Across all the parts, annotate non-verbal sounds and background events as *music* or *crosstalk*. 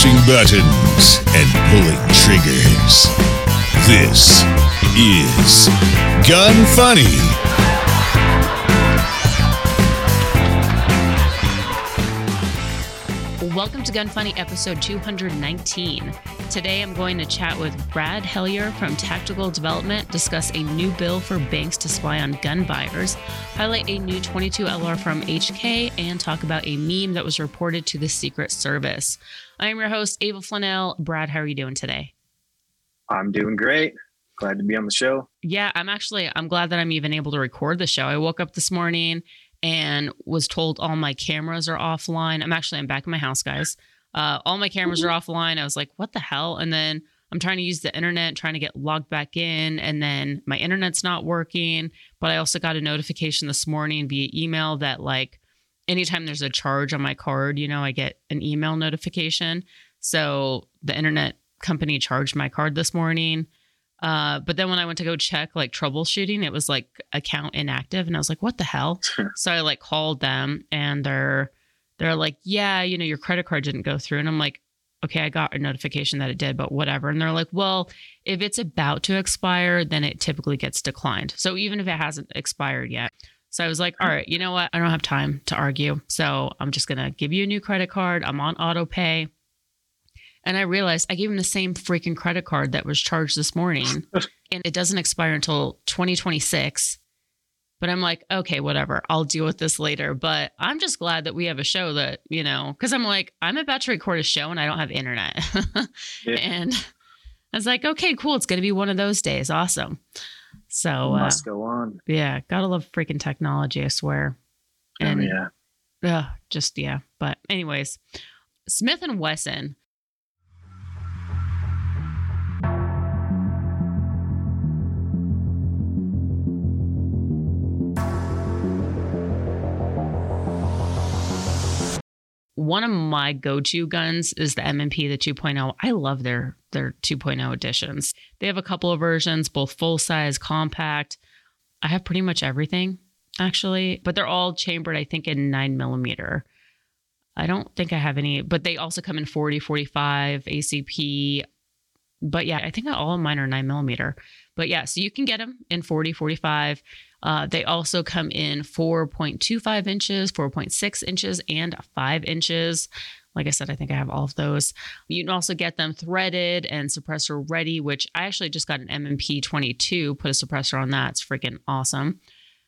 pushing buttons and pulling triggers. This is Gun Funny. Welcome to Gun Funny episode 219. Today I'm going to chat with Brad Hellier from Tactical Development, discuss a new bill for banks to spy on gun buyers, highlight a new 22 LR from HK, and talk about a meme that was reported to the Secret Service. I am your host, Ava Flanell. Brad, how are you doing today? I'm doing great. Glad to be on the show. Yeah, I'm actually I'm glad that I'm even able to record the show. I woke up this morning and was told all my cameras are offline. I'm actually I'm back in my house, guys. Uh, all my cameras are offline. I was like, what the hell? And then I'm trying to use the internet, trying to get logged back in, and then my internet's not working. But I also got a notification this morning via email that like anytime there's a charge on my card, you know, I get an email notification. So the internet company charged my card this morning. Uh, but then when I went to go check like troubleshooting, it was like account inactive, and I was like, "What the hell?" *laughs* so I like called them, and they're they're like, "Yeah, you know, your credit card didn't go through," and I'm like, "Okay, I got a notification that it did, but whatever." And they're like, "Well, if it's about to expire, then it typically gets declined. So even if it hasn't expired yet." So I was like, all right, you know what? I don't have time to argue. So I'm just going to give you a new credit card. I'm on auto pay. And I realized I gave him the same freaking credit card that was charged this morning. *laughs* and it doesn't expire until 2026. But I'm like, okay, whatever. I'll deal with this later. But I'm just glad that we have a show that, you know, because I'm like, I'm about to record a show and I don't have internet. *laughs* yeah. And I was like, okay, cool. It's going to be one of those days. Awesome. So, uh, must go on. Yeah. Gotta love freaking technology, I swear. Oh, and oh, yeah. Uh, just, yeah. But, anyways, Smith and Wesson one of my go-to guns is the M&P, the 2.0. I love their their 2.0 editions. They have a couple of versions, both full size, compact. I have pretty much everything actually, but they're all chambered, I think, in nine millimeter. I don't think I have any, but they also come in 40, 45, ACP. But yeah, I think all of mine are nine millimeter. But yeah, so you can get them in 40, 45. Uh, they also come in 4.25 inches, 4.6 inches, and 5 inches. Like I said, I think I have all of those. You can also get them threaded and suppressor ready, which I actually just got an M&P 22, put a suppressor on that. It's freaking awesome.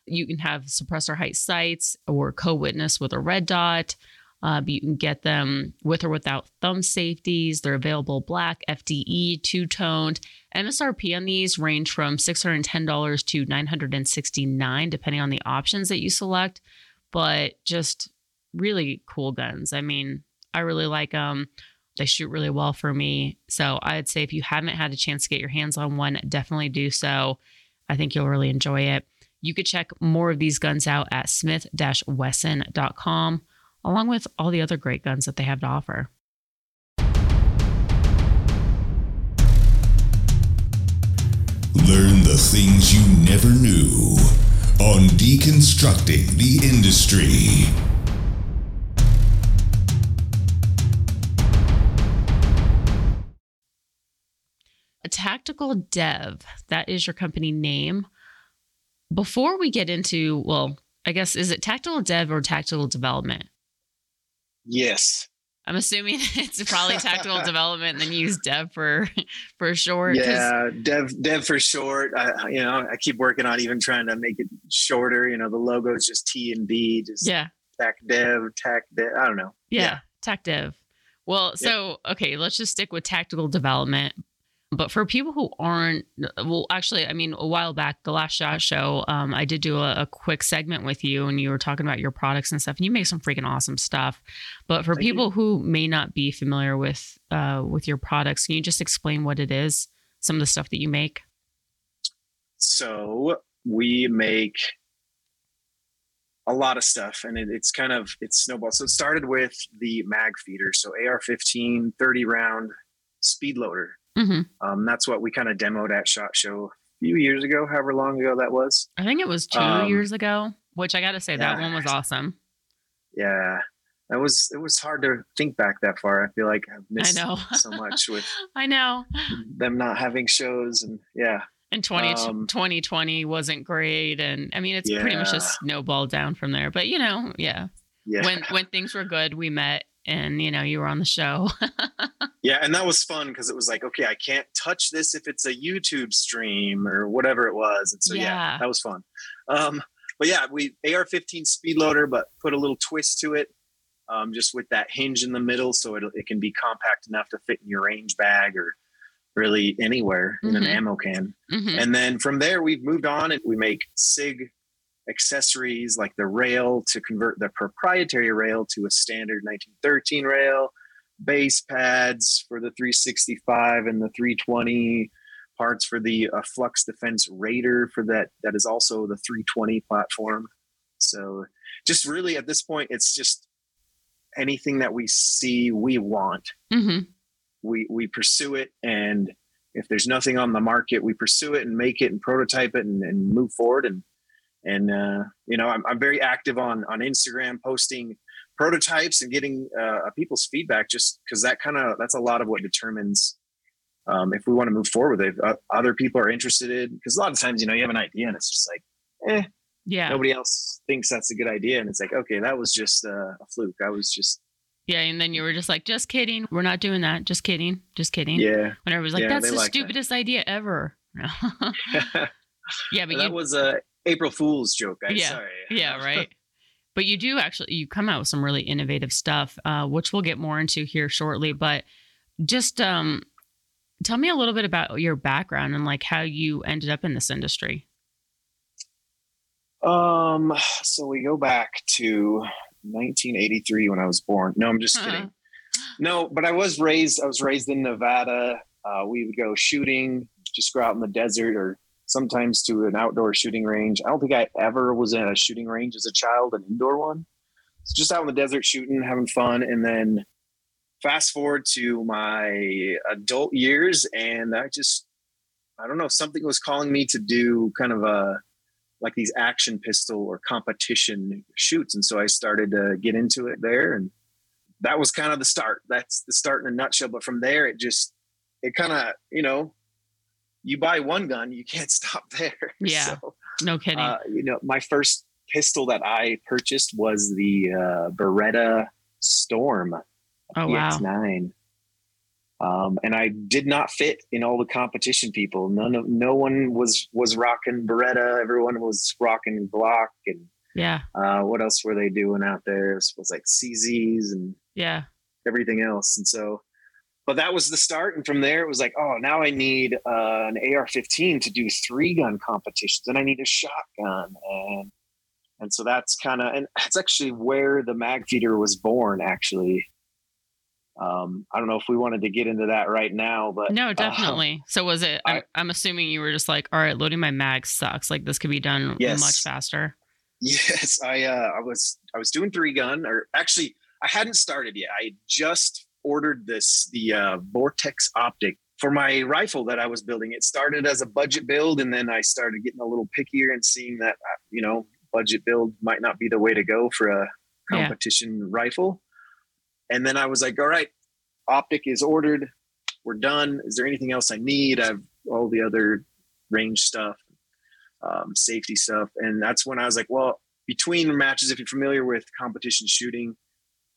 You can have suppressor height sights or co witness with a red dot. Uh, you can get them with or without thumb safeties. They're available black, FDE, two toned. MSRP on these range from $610 to $969, depending on the options that you select. But just really cool guns. I mean, I really like them. They shoot really well for me. So I'd say if you haven't had a chance to get your hands on one, definitely do so. I think you'll really enjoy it. You could check more of these guns out at smith wesson.com along with all the other great guns that they have to offer. Learn the things you never knew on Deconstructing the Industry. A tactical dev, that is your company name. Before we get into, well, I guess, is it tactical dev or tactical development? Yes. I'm assuming *laughs* it's probably tactical *laughs* development, and then use dev for *laughs* for short. Yeah, dev dev for short. I, you know, I keep working on even trying to make it shorter. You know, the logo is just T and D. Just yeah. Tac dev, tac dev. I don't know. Yeah, yeah. tac dev. Well, so okay, let's just stick with tactical development. But for people who aren't, well, actually, I mean, a while back, the last shot show, um, I did do a, a, quick segment with you, and you were talking about your products and stuff, and you make some freaking awesome stuff. But for Thank people you. who may not be familiar with uh, with your products, can you just explain what it is, some of the stuff that you make? So we make a lot of stuff and it, it's kind of it's snowball so it started with the mag feeder so ar-15 30 round speed loader Mm-hmm. Um, that's what we kind of demoed at Shot Show a few years ago, however long ago that was. I think it was two um, years ago, which I got to say, yeah, that one was awesome. Yeah. that was it was hard to think back that far. I feel like I've missed know. so much with *laughs* I know. them not having shows and yeah. And 20, Um, 2020 wasn't great. And I mean, it's pretty much just snowballed down from there. But, you know, yeah. Yeah. When *laughs* when things were good, we met and, you know, you were on the show. *laughs* Yeah, and that was fun because it was like, okay, I can't touch this if it's a YouTube stream or whatever it was. And so yeah, Yeah. that was fun. Um, but yeah, we AR-15 speed loader, but put a little twist to it, um, just with that hinge in the middle, so it it can be compact enough to fit in your range bag or really anywhere in an Mhm. ammo can. Mhm. And then from there, we've moved on and we make SIG accessories like the rail to convert the proprietary rail to a standard 1913 rail, base pads for the 365 and the 320, parts for the uh, Flux Defense Raider for that. That is also the 320 platform. So just really at this point, it's just anything that we see we want Mhm. we we pursue it and if there's nothing on the market we pursue it and make it and prototype it and, and move forward and and uh, you know I'm, I'm very active on on instagram posting prototypes and getting uh, people's feedback just because that kind of that's a lot of what determines um, if we want to move forward if uh, other people are interested in because a lot of times you know you have an idea and it's just like eh Yeah. nobody else thinks that's a good idea and it's like okay that was just uh, a fluke i was just Yeah. And then you were just like, just kidding. We're not doing that. Just kidding. Just kidding. yeah When everyone's like, Yeah, that's the like that. stupidest idea ever. *laughs* *laughs* yeah. But that you, was a April Fool's joke. I'm Yeah. sorry. *laughs* yeah, right. But you do actually you come out with some really innovative stuff, uh, which we'll get more into here shortly. But just um, tell me a little bit about your background and like how you ended up in this industry. Um, so we go back to 1983 when I was born. No, I'm just Huh. kidding. No, but I was raised. I was raised in Nevada. Uh, we would go shooting, just go out in the desert, or sometimes to an outdoor shooting range. I don't think I ever was in a shooting range as a child, an indoor one. So just out in the desert shooting, having fun, and then fast forward to my adult years, and I just, I don't know, something was calling me to do kind of a like these action pistol or competition shoots. And so I started to get into it there. And that was kind of the start. That's the start in a nutshell. But from there, it just, it kind of, you know, you buy one gun, you can't *laughs* stop there. *laughs* Yeah. So, No kidding. uh, you know, my first pistol that I purchased was the uh, Beretta Storm oh wow. PX9. Um, and I did not fit in all the competition people. None of no one was was rocking Beretta. Everyone was rocking Glock and Yeah. uh, what else were they doing out there? It was, was like CZs and Yeah. everything else. And so, but that was the start. And from there, it was like, oh, now I need uh, an AR-15 to do three gun competitions, and I need a shotgun, and and so that's kind of and that's actually where the mag feeder was born. Actually, um, I don't know if we wanted to get into that right now, but No, uh, definitely. so was it? I'm, I- I'm assuming you were just like, all right, loading my mag sucks. Like this could be done Yes. much faster. Yes, I uh, I was I was doing three gun, or actually I hadn't started yet. I just ordered this the uh, Vortex optic for my rifle that I was building. It started as a budget build, and then I started getting a little pickier and seeing that uh, you know budget build might not be the way to go for a Yeah. competition rifle. And then I was like, all right, optic is ordered. We're done. Is there anything else I need? I have all the other range stuff, um, safety stuff. And that's when I was like, well, between matches, if you're familiar with competition shooting,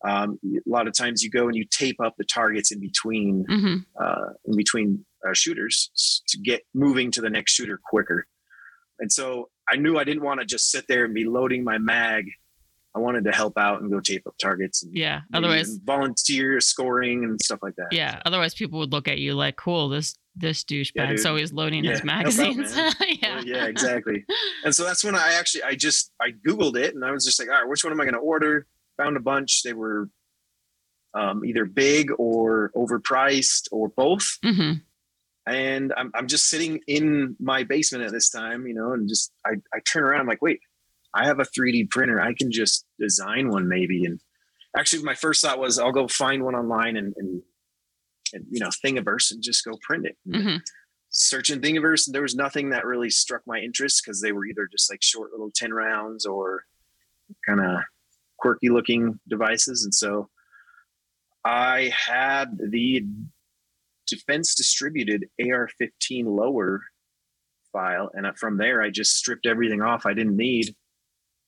um, a lot of times you go and you tape up the targets in between hmm uh, in between uh, shooters to get moving to the next shooter quicker. And so I knew I didn't want to just sit there and be loading my mag. I wanted to help out and go tape up targets and Yeah. Otherwise, volunteer scoring and stuff like that. yeah. Otherwise, people would look at you like, cool, this this douchebag. Yeah, so he's loading Yeah, his help out, magazines. *laughs* yeah. Well, yeah, exactly. And so that's when I actually I just I googled it and I was just like, all right, which one am I going to order? Found a bunch. They were um, either big or overpriced or both. hmm And I'm I'm just sitting in my basement at this time, you know, and just I I turn around. I'm like, wait, I have a 3D printer. I can just design one maybe. And actually, my first thought was I'll go find one online and and, and you know Thingiverse and just go print it. hmm searching Thingiverse, there was nothing that really struck my interest because they were either just like short little 10 rounds or kind of quirky looking devices. And so I had the defense distributed AR 15 lower file. And from there, I just stripped everything off I didn't need,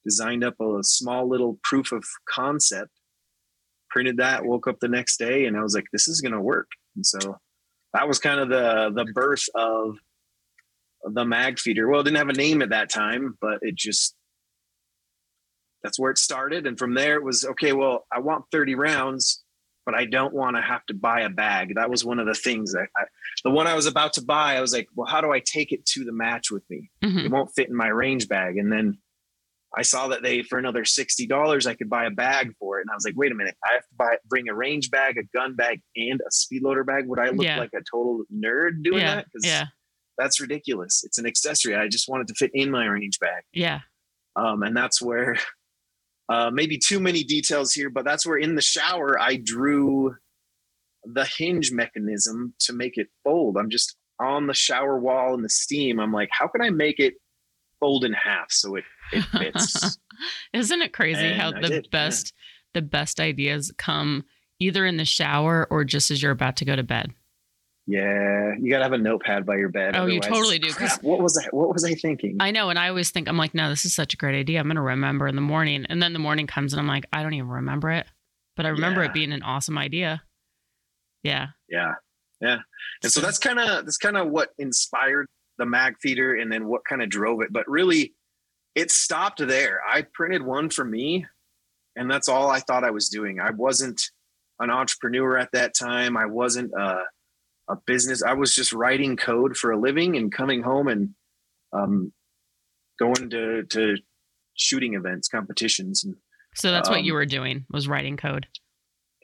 designed up a small little proof of concept, printed that, woke up the next day, and I was like, this is going to work. And so that was kind of the the birth of the mag feeder. Well, it didn't have a name at that time, but it just that's where it started. And from there, it was okay. Well, I want 30 rounds, but I don't want to have to buy a bag. That was one of the things that I, the one I was about to buy, I was like, well, how do I take it to the match with me? Mhm. It won't fit in my range bag. And then I saw that they, for another $60, I could buy a bag for it. And I was like, wait a minute, I have to buy, bring a range bag, a gun bag, and a speed loader bag. Would I look Yeah. like a total nerd doing yeah, that? Because yeah, that's ridiculous. It's an accessory. I just want it to fit in my range bag. yeah. Um, and that's where uh, maybe too many details here, but that's where in the shower I drew the hinge mechanism to make it fold. I'm just on the shower wall in the steam. I'm like, how can I make it fold in half so it, it fits? *laughs* Isn't it crazy how And I the did, yeah. best the best ideas come either in the shower or just as you're about to go to bed? Yeah, you gotta have a notepad by your bed. Oh, you totally do. Crap, *laughs* what was I? What was I thinking? I know, and I always think I'm like, no, this is such a great idea. I'm going to remember in the morning, and then the morning comes, and I'm like, I don't even remember it, but I remember Yeah. it being an awesome idea. Yeah, yeah yeah and so that's kind of that's kind of what inspired the mag feeder and then what kind of drove it but really it stopped there i printed one for me and that's all i thought i was doing i wasn't an entrepreneur at that time i wasn't a, a business i was just writing code for a living and coming home and um, going to to shooting events competitions and so that's what you Um, were doing was writing code.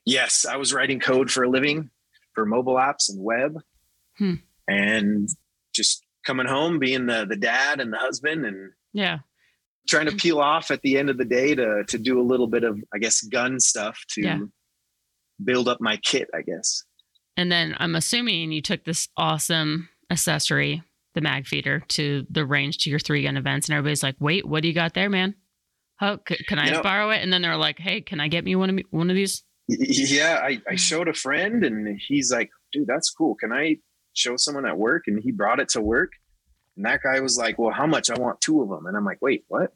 Yes, I was writing code for a living for mobile apps and web. Hmm. And just coming home, being the the dad and the husband and Yeah, trying to peel off at the end of the day to to do a little bit of I guess gun stuff to Yeah. build up my kit, I guess. And then I'm assuming you took this awesome accessory, the mag feeder, to the range to your three gun events, and everybody's like, "Wait, what do you got there, man? How c- can I You know- borrow it?" And then they're like, "Hey, can I get me one of me, one of these?" Yeah, I, I mm. showed a friend and he's like, dude, that's cool. Can I show someone at work? And he brought it to work. And that guy was like, well, how much? I want two of them. And I'm like, wait, what?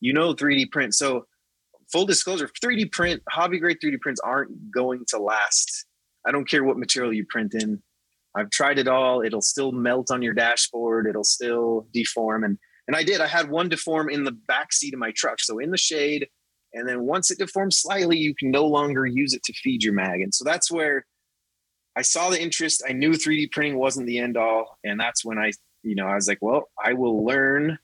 You know, 3D print. So, full disclosure 3D print, hobby grade 3D prints aren't going to last. I don't care what material you print in. I've tried it all. It'll still melt on your dashboard. It'll still deform. And and I did. I had one deform in the back seat of my truck. So in the shade, and then once it deforms slightly, you can no longer use it to feed your mag. And so that's where I saw the interest. I knew 3D printing wasn't the end all. And that's when I, you know, I was like, well, I will learn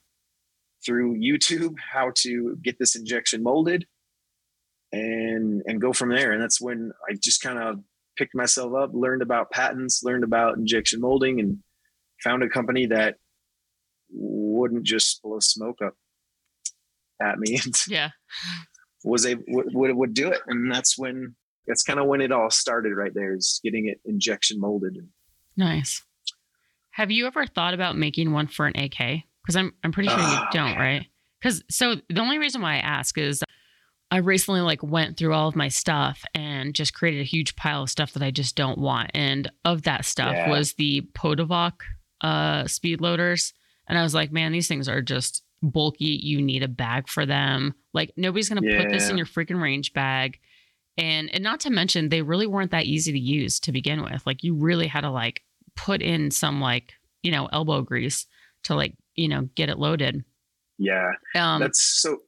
through YouTube how to get this injection molded and and go from there. And that's when I just kind of picked myself up, learned about patents, learned about injection molding, and found a company that wouldn't just blow smoke up at me *laughs* Yeah, was a would, would would do it and that's when that's kind of when it all started right there is getting it injection molded nice. Have you ever thought about making one for an AK? Because I'm I'm pretty sure you Oh, don't, right? Because so the only reason why I ask is I recently like went through all of my stuff and just created a huge pile of stuff that I just don't want. And of that stuff Yeah. was the Podovok uh speed loaders. And I was like, man, these things are just bulky. You need a bag for them. Like nobody's gonna put this in your freaking range bag. And and not to mention they really weren't that easy to use to begin with. Like you really had to like put in some like, you know, elbow grease to like, you know, get it loaded. yeah Um that's so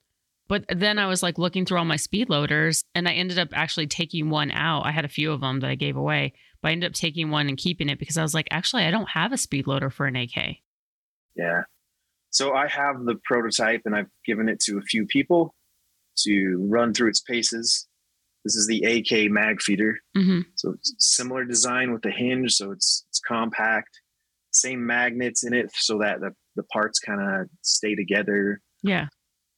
but then I was like looking through all my speed loaders and I ended up actually taking one out. I had a few of them that I gave away, but I ended up taking one and keeping it because I was like, actually, I don't have a speed loader for an AK. yeah so i have the prototype and i've given it to a few people to run through its paces this is the ak mag feeder hmm so it's similar design with the hinge so it's it's compact same magnets in it so that the, the parts kind of stay together Yeah.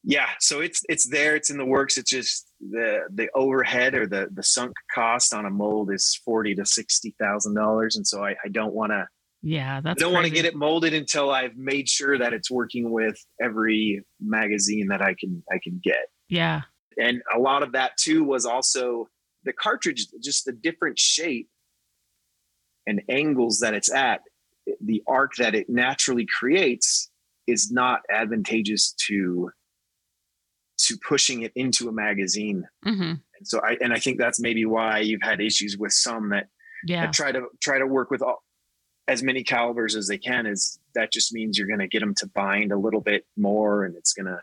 Yeah so it's it's there it's in the works it's just the the overhead or the the sunk cost on a mold is 40 to 60 thousand dollars and so i, I don't want to Yeah. that's i don't want to get it molded until i've made sure that it's working with every magazine that i can i can get Yeah. And a lot of that too was also the cartridge, just the different shape and angles that it's at, the arc that it naturally creates is not advantageous to to pushing it into a magazine. Mm-hmm. And so I and I think that's maybe why you've had issues with some that, Yeah. that try to try to work with all, as many calibers as they can. Is that just means you're going to get them to bind a little bit more, and it's going to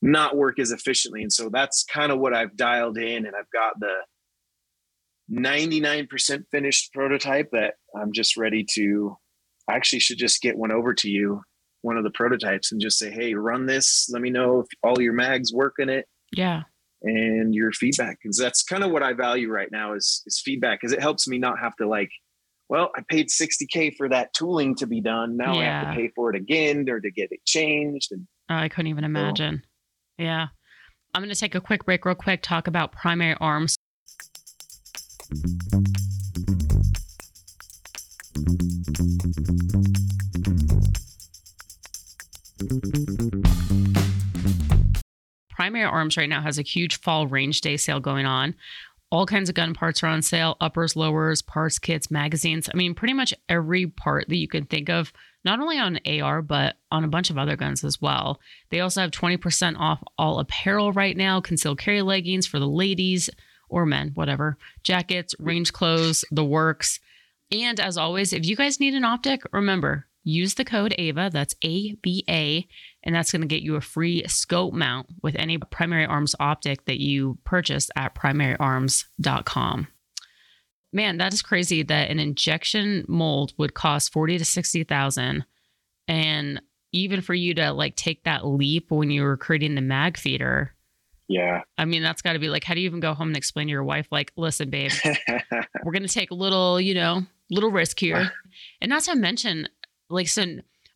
not work as efficiently. And so that's kind of what I've dialed in, and I've got the 99% finished prototype that I'm just ready to. I actually should just get one over to you, one of the prototypes, and just say, "Hey, run this. Let me know if all your mags work in it." Yeah. and your feedback because that's kind of what I value right now is is feedback because it helps me not have to like well I paid 60k for that tooling to be done now I have to pay for it again or to get it changed and Oh, I couldn't even imagine. Yeah. I'm going to take a quick break, real quick, talk about primary arms. Primary Arms right now has a huge fall range day sale going on. All kinds of gun parts are on sale uppers, lowers, parts kits, magazines. I mean, pretty much every part that you can think of, not only on AR, but on a bunch of other guns as well. They also have 20% off all apparel right now, concealed carry leggings for the ladies or men, whatever, jackets, range clothes, the works. And as always, if you guys need an optic, remember, use the code AVA, that's A V A, and that's going to get you a free scope mount with any primary arms optic that you purchase at primaryarms.com. Man, that is crazy that an injection mold would cost 40 to 60,000 and even for you to like take that leap when you were creating the mag feeder. yeah I mean, that's got to be like how do you even go home and explain to your wife like, "Listen, babe, *laughs* we're going to take a little, you know, little risk here. *laughs* and not to mention, like, so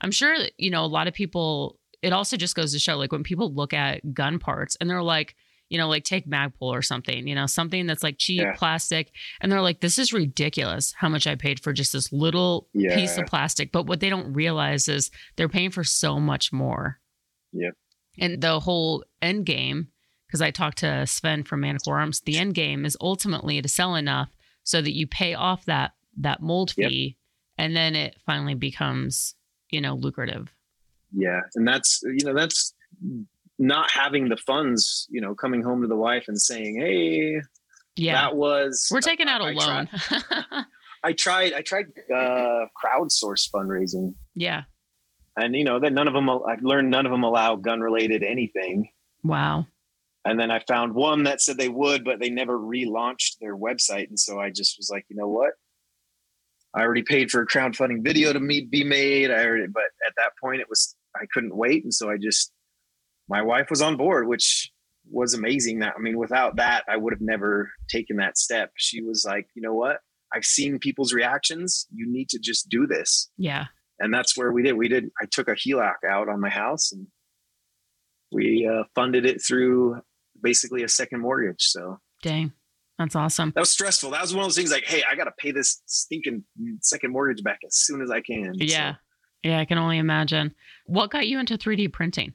I'm sure, you know, a lot of people, it also just goes to show, like, when people look at gun parts and they're like, you know, like take Magpul or something, you know, something that's like cheap Yeah. plastic. And they're like, this is ridiculous how much I paid for just this little piece of plastic. But what they don't realize is they're paying for so much more. Yep. And the whole end game, because I talked to Sven from Manticore Arms, the end game is ultimately to sell enough so that you pay off that that mold Yep. fee and then it finally becomes, you know, lucrative. yeah and that's you know that's not having the funds you know coming home to the wife and saying hey Yeah. that was We're taking out a I loan. *laughs* I tried I tried uh crowdsource fundraising yeah. and you know that none of them I learned none of them allow gun related anything Wow. and then I found one that said they would but they never relaunched their website and so I just was like you know what I already paid for a crowdfunding video to be made I already but at that point it was I couldn't wait and so I just my wife was on board which was amazing that I mean without that I would have never taken that step she was like you know what I've seen people's reactions you need to just do this Yeah. and that's where we did. We did. I took a HELOC out on my house, and we uh, funded it through basically a second mortgage. So Dang. That's awesome. that was stressful. That was one of those things like, hey, I got to pay this stinking second mortgage back as soon as I can. So, Yeah. Yeah, I can only imagine. What got you into 3D printing?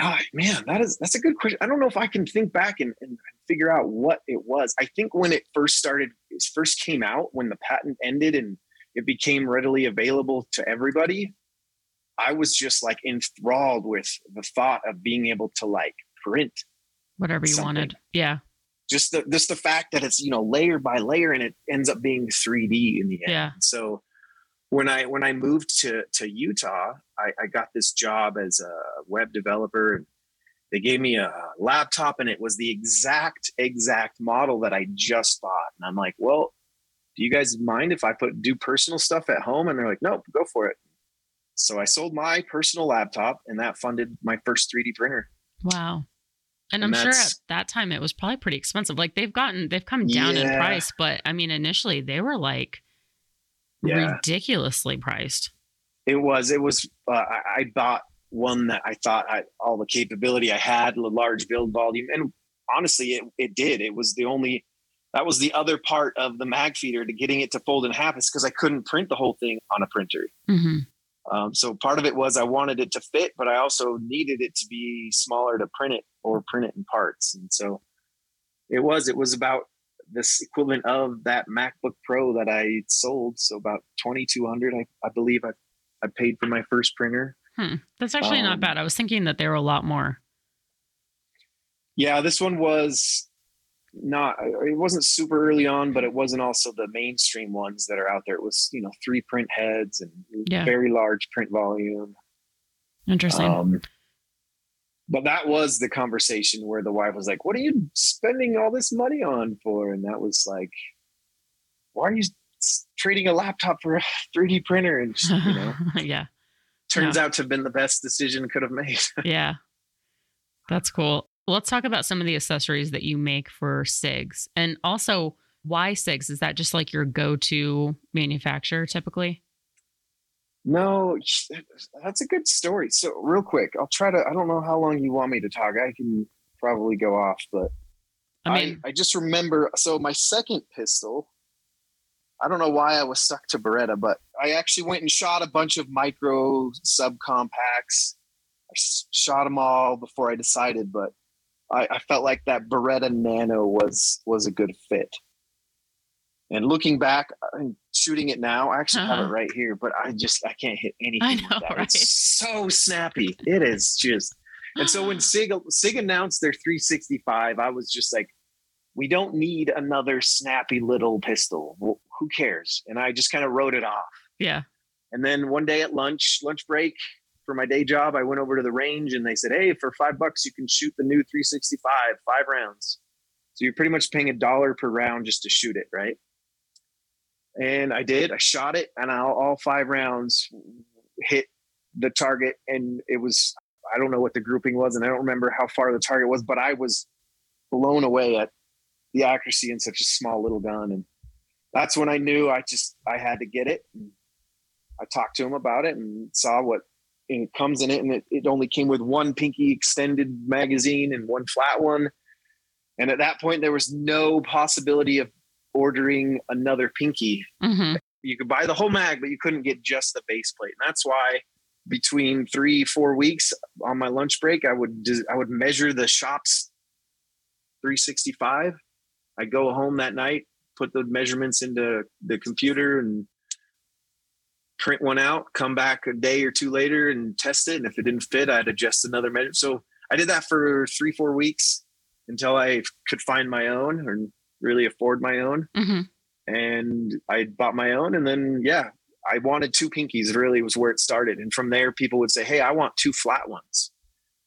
ah, man, that is that's a good question. I don't know if I can think back and, and figure out what it was. I think when it first started, it first came out when the patent ended and it became readily available to everybody. I was just like enthralled with the thought of being able to like print Whatever you Something. wanted. Yeah. Just the just the fact that it's you know layer by layer and it ends up being 3D in the end. Yeah. So when I when I moved to to Utah, I, I got this job as a web developer and they gave me a laptop and it was the exact exact model that I just bought. And I'm like, well, do you guys mind if I put do personal stuff at home? And they're like, nope, go for it. So I sold my personal laptop and that funded my first 3D printer. Wow. And, And I'm sure at that time it was probably pretty expensive. Like they've gotten, they've come down in price, but I mean, initially they were like Yeah. ridiculously priced. It was. It was. Uh, I, bought one that I thought I, all the capability I had, a large build volume, and honestly, it it did. It was the only. That was the other part of the mag feeder to getting it to fold in half is because I couldn't print the whole thing on a printer. hmm Um, so part of it was I wanted it to fit, but I also needed it to be smaller to print it or print it in parts. And so it was, it was about this equivalent of that MacBook Pro that I sold. So about 2200, I, I believe I, I paid for my first printer. Hmm. That's actually um, not bad. I was thinking that they were a lot more. Yeah, this one was not it wasn't super early on but it wasn't also the mainstream ones that are out there. It was you know three print heads and yeah. very large print volume. Interesting. Um, but that was the conversation where the wife was like what are you spending all this money on for? And that was like why are you trading a laptop for a 3d printer? And just, you know *laughs* yeah. turns out to have been the best decision could have made. *laughs* Yeah. That's cool let's talk about some of the accessories that you make for SIGs and also why SIGs? Is that just like your go to manufacturer typically? No, that's a good story. So, real quick, I'll try to. I don't know how long you want me to talk. I can probably go off, but I mean, I, I just remember. So, my second pistol, I don't know why I was stuck to Beretta, but I actually went and shot a bunch of micro subcompacts. I shot them all before I decided, but I, I felt like that Beretta Nano was was a good fit. And looking back and shooting it now, I actually uh-huh. have it uh-huh. right here, but I just I can't hit anything. I know, right? It's so snappy. It is just. And so when *gasps* Sig Sig announced their 365, I was just like, we don't need another snappy little pistol. Well, who cares? And I just kind of wrote it off. Yeah. And then one day at lunch, lunch break, for my day job, I went over to the range and they said, Hey, for five bucks, you can shoot the new 365, five rounds. So you're pretty much paying a dollar per round just to shoot it, right? And I did. I shot it, and all, all five rounds hit the target. And it was, I don't know what the grouping was, and I don't remember how far the target was, but I was blown away at the accuracy in such a small little gun. And that's when I knew I just, I had to get it. I talked to him about it and saw what and it comes in it and it, it only came with one pinky extended magazine and one flat one. And at that point there was no possibility of ordering another pinky. Mm-hmm. you could buy the whole mag but you couldn't get just the base plate. And that's why between three four weeks on my lunch break i would i would measure the shop's 365 i go home that night put the measurements into the computer and print one out, come back a day or two later and test it. And if it didn't fit, I'd adjust another measure. So I did that for three, four weeks until I could find my own or really afford my own. Mm-hmm. And I bought my own. And then, yeah, I wanted two pinkies, really was where it started. And from there, people would say, Hey, I want two flat ones,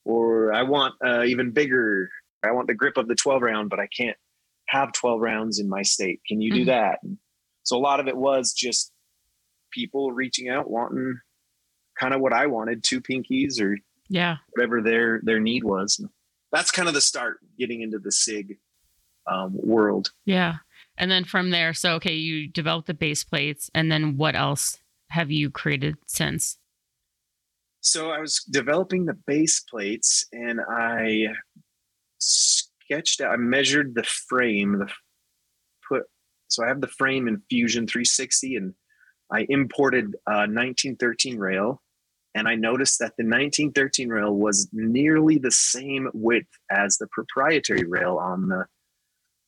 or I want uh, even bigger. I want the grip of the 12 round, but I can't have 12 rounds in my state. Can you mm-hmm. do that? So a lot of it was just people reaching out wanting kind of what I wanted, two pinkies or yeah, whatever their their need was. That's kind of the start getting into the SIG um, world. Yeah. And then from there, so okay, you developed the base plates, and then what else have you created since? So I was developing the base plates, and I sketched out. I measured the frame. The put so I have the frame in Fusion 360, and I imported a 1913 rail and I noticed that the 1913 rail was nearly the same width as the proprietary rail on the,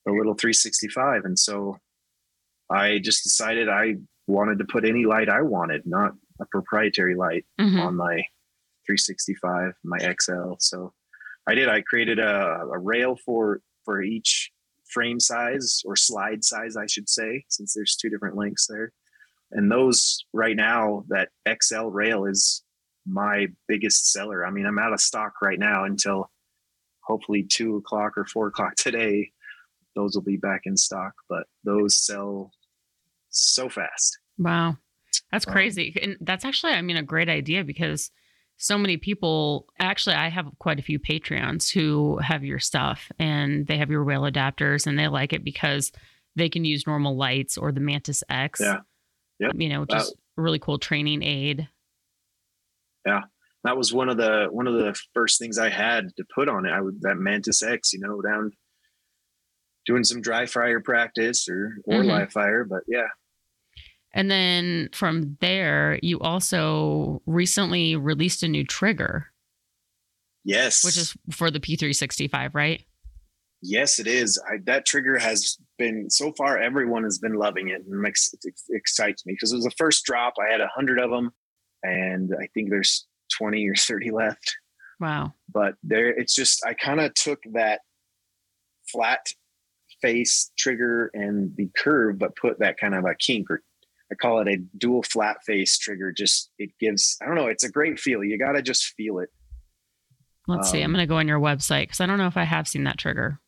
the little 365. And so I just decided I wanted to put any light I wanted, not a proprietary light mm-hmm. on my 365, my XL. So I did. I created a, a rail for for each frame size or slide size, I should say, since there's two different lengths there and those right now that xl rail is my biggest seller. I mean i'm out of stock right now until hopefully two o'clock or four o'clock *laughs* today. Those will be back in stock but those sell so fast. Wow. That's um, crazy. Um, and that's actually i mean a great idea because so many people actually i have quite a few patreons who have your stuff and they have your rail adapters and they like it because they can use normal lights or the mantis x. Yeah Yep. You know, just really cool training aid. Yeah. That was one of the one of the first things I had to put on it. I would that Mantis X, you know, down doing some dry fire practice or or mm-hmm. live fire, but yeah. And then from there, you also recently released a new trigger. Yes. Which is for the P365, right? Yes, it is. I, that trigger has been so far. Everyone has been loving it, and it, it excites me because it was the first drop. I had a hundred of them, and I think there's twenty or thirty left. Wow! But there, it's just I kind of took that flat face trigger and the curve, but put that kind of a kink or I call it a dual flat face trigger. Just it gives I don't know. It's a great feel. You got to just feel it. Let's um, see. I'm um, going to go on your website because I don't know if I have seen that trigger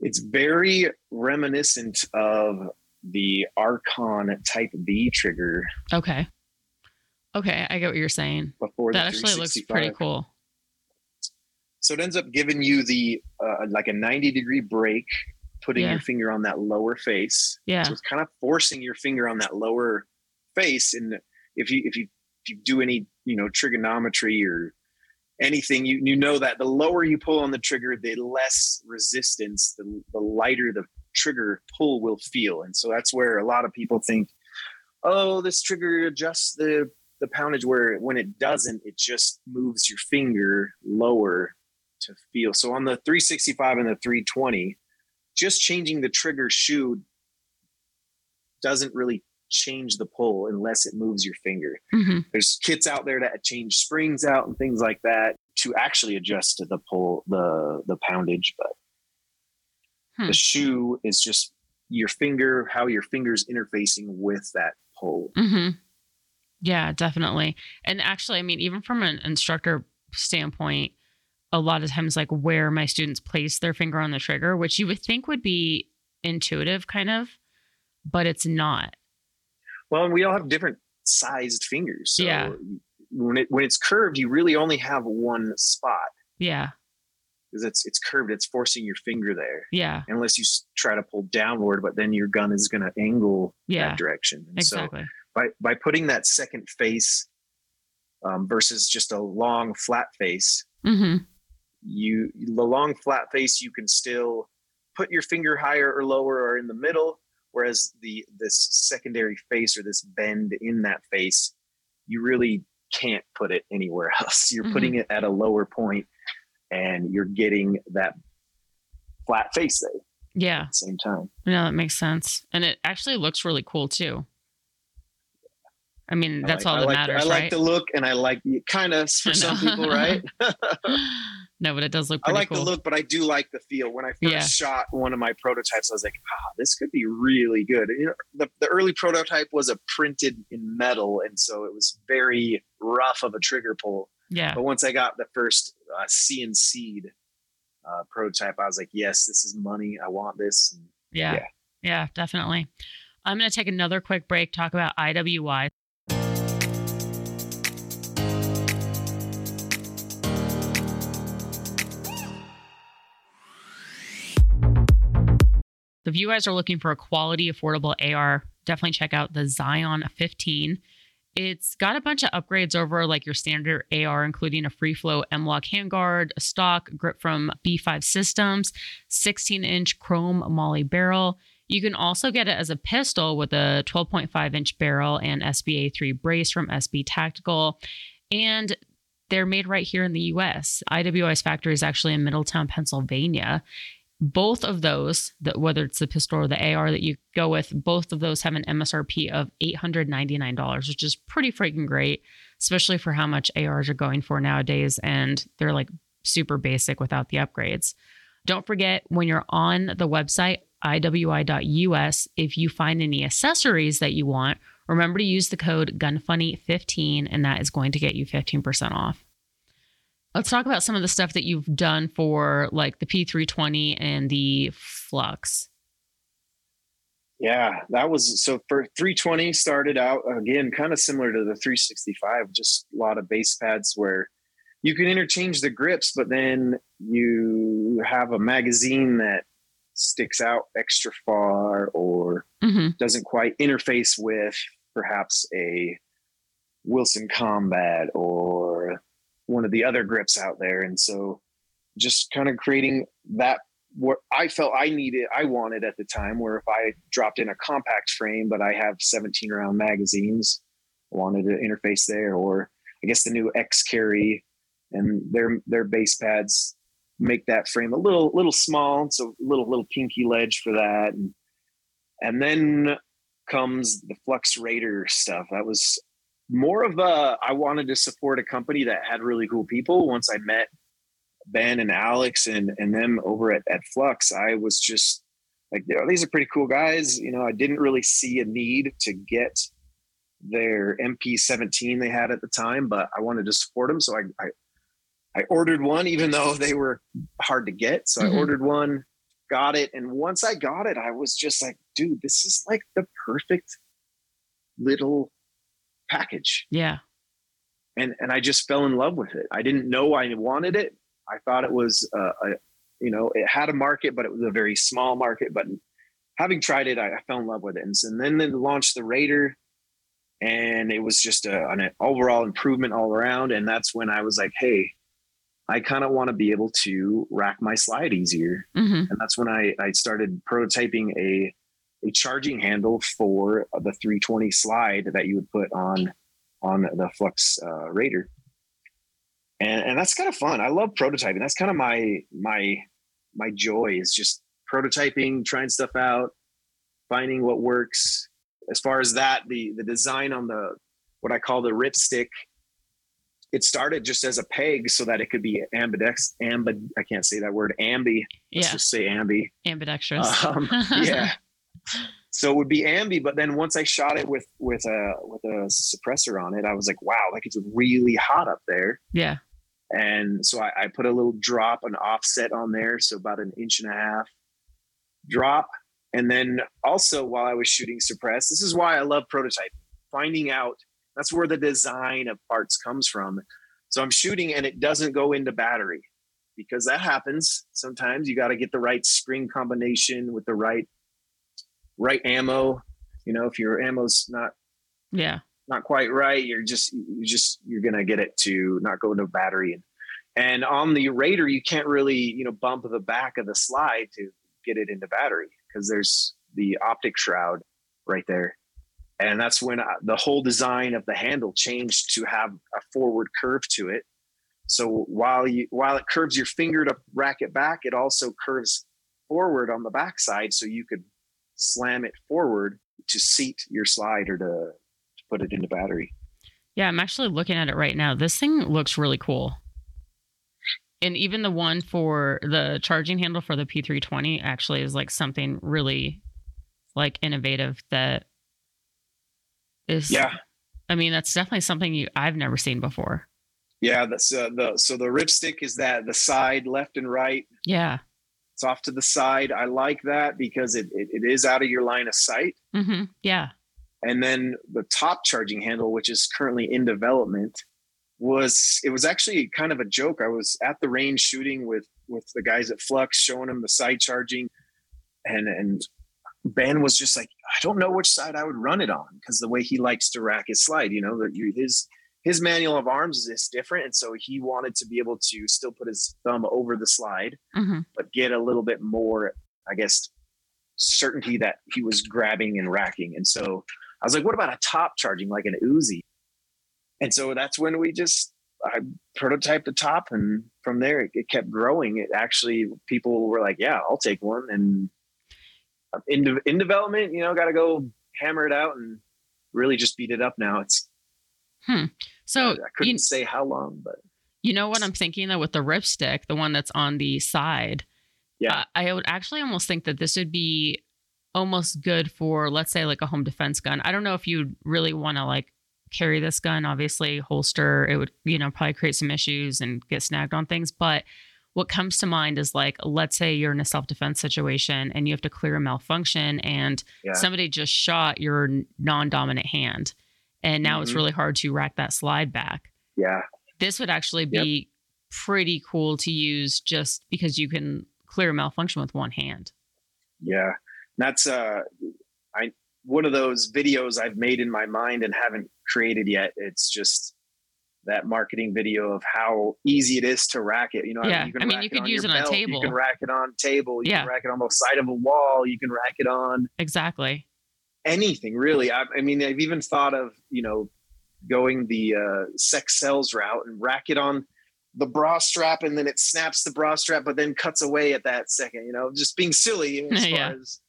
it's very reminiscent of the Archon Type B trigger. Okay. Okay, I get what you're saying. Before that actually looks pretty cool. So it ends up giving you the uh, like a 90 degree break, putting yeah. your finger on that lower face. Yeah. So it's kind of forcing your finger on that lower face, and if you if you if you do any you know trigonometry or anything, you you know that the lower you pull on the trigger, the less resistance, the, the lighter the trigger pull will feel. And so that's where a lot of people think, oh, this trigger adjusts the the poundage where when it doesn't, it just moves your finger lower to feel. So on the 365 and the 320, just changing the trigger shoe doesn't really change the pull unless it moves your finger. Mm-hmm. There's kits out there that change springs out and things like that to actually adjust to the pull, the the poundage. But hmm. the shoe is just your finger, how your fingers interfacing with that pull. Mm-hmm. Yeah, definitely. And actually, I mean, even from an instructor standpoint, a lot of times, like where my students place their finger on the trigger, which you would think would be intuitive, kind of, but it's not. Well, and we all have different sized fingers. So yeah. when it when it's curved, you really only have one spot. Yeah. Because it's it's curved, it's forcing your finger there. Yeah. Unless you try to pull downward, but then your gun is going to angle yeah. that direction. And exactly. So by by putting that second face um, versus just a long flat face, mm-hmm. you the long flat face you can still put your finger higher or lower or in the middle Whereas the this secondary face or this bend in that face, you really can't put it anywhere *laughs* else. You're mm-hmm. putting it at a lower point and you're getting that flat face there. Yeah. At the same time. No, that makes sense. And it actually looks really cool too. I mean, that's I all that like, matters. I like right? the look and I like kind of for *laughs* some people, right? *laughs* no, but it does look I like cool. the look, but I do like the feel. When I first yeah. shot one of my prototypes, I was like, ah, this could be really good. You know, the, the early prototype was a printed in metal, and so it was very rough of a trigger pull. Yeah. But once I got the first uh, CNC'd uh, prototype, I was like, yes, this is money. I want this. And, yeah. yeah. Yeah, definitely. I'm going to take another quick break, talk about IWI. If you guys are looking for a quality, affordable AR, definitely check out the Zion 15. It's got a bunch of upgrades over like your standard AR, including a free float M-LOK handguard, a stock grip from B5 Systems, 16 inch chrome moly barrel. You can also get it as a pistol with a 12.5 inch barrel and SBA 3 brace from SB Tactical. And they're made right here in the US. IWI's factory is actually in Middletown, Pennsylvania both of those, that whether it's the pistol or the AR that you go with, both of those have an MSRP of $899, which is pretty freaking great, especially for how much ARs are going for nowadays. And they're like super basic without the upgrades. Don't forget when you're on the website, iwi.us, if you find any accessories that you want, remember to use the code GUNFUNNY15 and that is going to get you 15% off. Let's talk about some of the stuff that you've done for like the P320 and the Flux. Yeah, that was so for 320 started out again kind of similar to the 365, just a lot of base pads where you can interchange the grips, but then you have a magazine that sticks out extra far or mm-hmm. doesn't quite interface with perhaps a Wilson Combat or one of the other grips out there. And so just kind of creating that what I felt I needed, I wanted at the time, where if I dropped in a compact frame, but I have 17 round magazines, wanted to interface there, or I guess the new X carry and their their base pads make that frame a little little small, so a little little kinky ledge for that, and and then comes the Flux Raider stuff. That was more of a I wanted to support a company that had really cool people. Once I met Ben and Alex and and them over at, at Flux, I was just like, oh, these are pretty cool guys. You know, I didn't really see a need to get their MP17 they had at the time, but I wanted to support them. So I, I, I ordered one, even though they were hard to get. So mm-hmm. I ordered one, got it. And once I got it, I was just like, dude, this is like the perfect little package. Yeah. And, and I just fell in love with it. I didn't know I wanted it. I thought it was, uh, a, you know, it had a market, but it was a very small market. But having tried it, I, I fell in love with it. And, so, and then they launched the Raider and it was just a, an overall improvement all around. And that's when I was like, hey, I kind of want to be able to rack my slide easier. Mm-hmm. And that's when I, I started prototyping a, a charging handle for the 320 slide that you would put on on the Flux uh, Raider. And, and that's kind of fun. I love prototyping. That's kind of my my my joy is just prototyping, trying stuff out, finding what works, as far as that, the the design on the what I call the ripstick, it started just as a peg so that it could be ambidex ambid I can't say that word ambi. Let's yeah. just say ambi. Ambidextrous. Um, *laughs* yeah. So it would be ambi, but then once I shot it with with a with a suppressor on it, I was like, wow, like it's really hot up there. Yeah. And so I, I put a little drop, an offset on there, so about an inch and a half drop and then also while I was shooting Suppress, this is why I love prototyping, finding out that's where the design of parts comes from. So I'm shooting and it doesn't go into battery because that happens. Sometimes you got to get the right spring combination with the right right ammo. You know, if your ammo's not yeah not quite right, you're just you just you're gonna get it to not go into battery. And and on the Raider, you can't really you know bump the back of the slide to get it into battery because there's the optic shroud right there. And that's when I, uh, the whole design of the handle changed to have a forward curve to it. So while you while it curves your finger to rack it back, it also curves forward on the backside, so you could slam it forward to seat your slide or to, to put it into battery. Yeah, I'm actually looking at it right now. This thing looks really cool. And even the one for the charging handle for the P320 actually is like something really like innovative that is yeah. I mean that's definitely something you i've never seen before. Yeah that's uh, the so the ripstick is that the side left and right. Yeah it's off to the side i like that because it, it, it is out of your line of sight mm-hmm. yeah and then the top charging handle which is currently in development was it was actually kind of a joke. I was at the range shooting with with the guys at Flux, showing them the side charging, and and Ben was just like, I don't know which side I would run it on because the way he likes to rack his slide, you know, that his his manual of arms is different, and so he wanted to be able to still put his thumb over the slide, mm-hmm. but get a little bit more, I guess, certainty that he was grabbing and racking. And so I was like, what about a top charging like an Uzi? and so that's when we just I prototyped the top, and from there it, it kept growing. It actually people were like, "Yeah, I'll take one." And uh, in de- in development, you know, got to go hammer it out and really just beat it up. Now it's hmm. So I couldn't you, say how long, but you know what I'm thinking though with the ripstick, the one that's on the side. Yeah, uh, I would actually almost think that this would be almost good for, let's say, like a home defense gun. I don't know if you'd really want to like carry this gun, obviously, holster, it would, you know, probably create some issues and get snagged on things. But what comes to mind is like, let's say you're in a self defense situation and you have to clear a malfunction and yeah. somebody just shot your non dominant hand. And now mm-hmm. it's really hard to rack that slide back. Yeah. This would actually be yep. pretty cool to use just because you can clear a malfunction with one hand. Yeah. That's, uh, I, one of those videos I've made in my mind and haven't created yet. It's just that marketing video of how easy it is to rack it. You know, yeah. I mean, you could use it on, belt, table. You can rack it on table. You yeah. can rack it on the side of a wall. You can rack it on exactly anything really. I, I mean, I've even thought of you know going the uh, sex sells route and rack it on the bra strap, and then it snaps the bra strap, but then cuts away at that second. You know, just being silly *laughs* as yeah. far as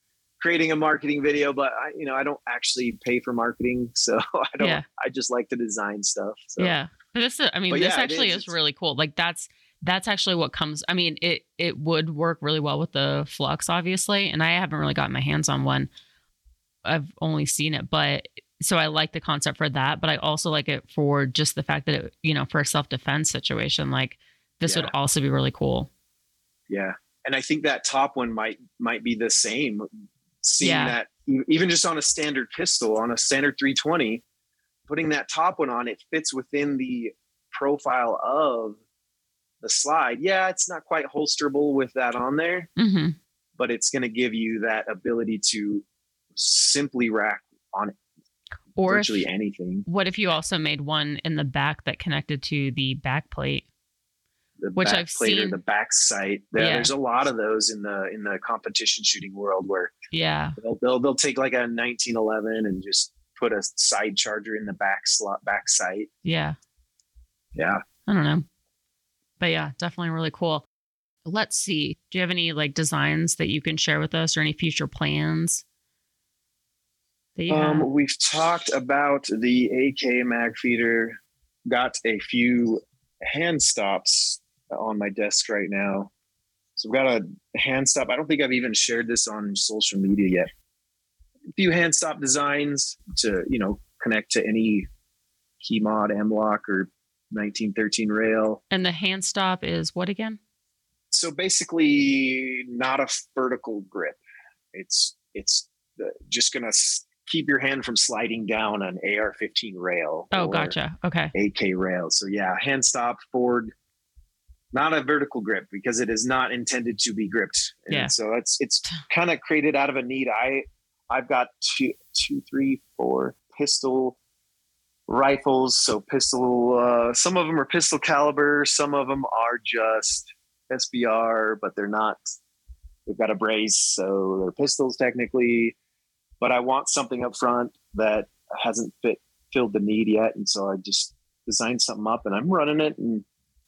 creating a marketing video, but I, you know, I don't actually pay for marketing, *laughs* so I don't. Yeah. I just like to design stuff. So. Yeah, but this is, I mean, But this yeah, actually is. is really cool. Like that's that's actually what comes. I mean, it it would work really well with the flux, obviously, and I haven't really gotten my hands on one. I've only seen it, but so I like the concept for that. But I also like it for just the fact that it, you know, for a self defense situation, like this would also be really cool. Yeah, and I think that top one might might be the same. Seeing Yeah. that even just on a standard pistol, on a standard 320, putting that top one on, it fits within the profile of the slide. Yeah, it's not quite holsterable with that on there, hmm but it's going to give you that ability to simply rack on Or if, virtually anything. what if you also made one in the back that connected to the back plate? The Which back I've plate or seen- the back sight. There, Yeah. There's a lot of those in the in the competition shooting world where Yeah, they'll, they'll they'll take like a 1911 and just put a side charger in the back slot back sight. yeah. Yeah. I don't know. But yeah, definitely really cool. Let's see. Do you have any like designs that you can share with us or any future plans? Um, we've talked about the AK mag feeder. Got a few hand stops on my desk right now. So I've got a hand stop. I don't think I've even shared this on social media yet. A few hand stop designs to you know connect to any KeyMod M-LOK or 1913 rail. And the hand stop is what again? so basically not a vertical grip it's it's the, just gonna keep your hand from sliding down an ar-15 rail Oh, or gotcha. Okay. ak rail so yeah hand stop forward not a vertical grip because it is not intended to be gripped and Yeah. so it's it's *sighs* kind of created out of a need i i've got two two three four pistol rifles so pistol uh some of them are pistol caliber some of them are just SBR, but they're not. They've got a brace, so they're pistols technically. But I want something up front that hasn't fit filled the need yet, and so I just designed something up, and I'm running it and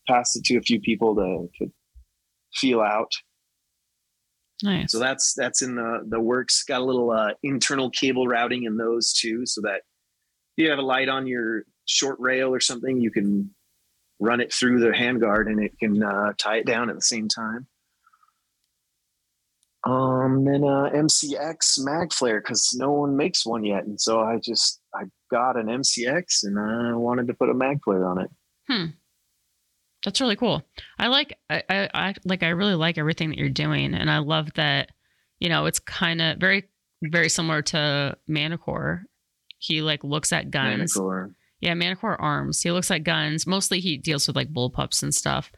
passed it to a few people to, to feel out. Nice. So that's that's in the the works. Got a little uh, internal cable routing in those too, so that if you have a light on your short rail or something, you can run it through the handguard and it can uh, tie it down at the same time. Um, then uh, MCX mag flare because no one makes one yet, and so I just I got an MCX and I wanted to put a mag flare on it. Hmm, that's really cool. I like I, I, I like I really like everything that you're doing, and I love that. You know, it's kind of very very similar to Manticore. He like looks at guns. Manticore. Yeah, Manticore Arms. He looks at guns. Mostly he deals with like bullpups and stuff.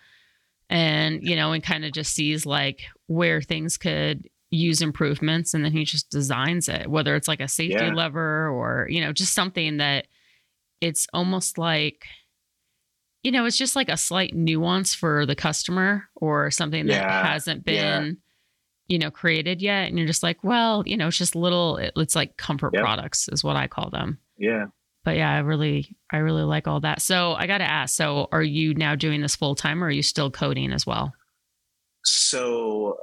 And, you know, and kind of just sees like where things could use improvements and then he just designs it, whether it's like a safety Yeah. lever or, you know, just something that it's almost like you know, it's just like a slight nuance for the customer or something that Yeah, hasn't yeah. been you know created yet and you're just like well you know it's just little it's like comfort Yep. products is what i call them Yeah. But yeah, I really, I really like all that. So I got to ask, so are you now doing this full time or are you still coding as well? So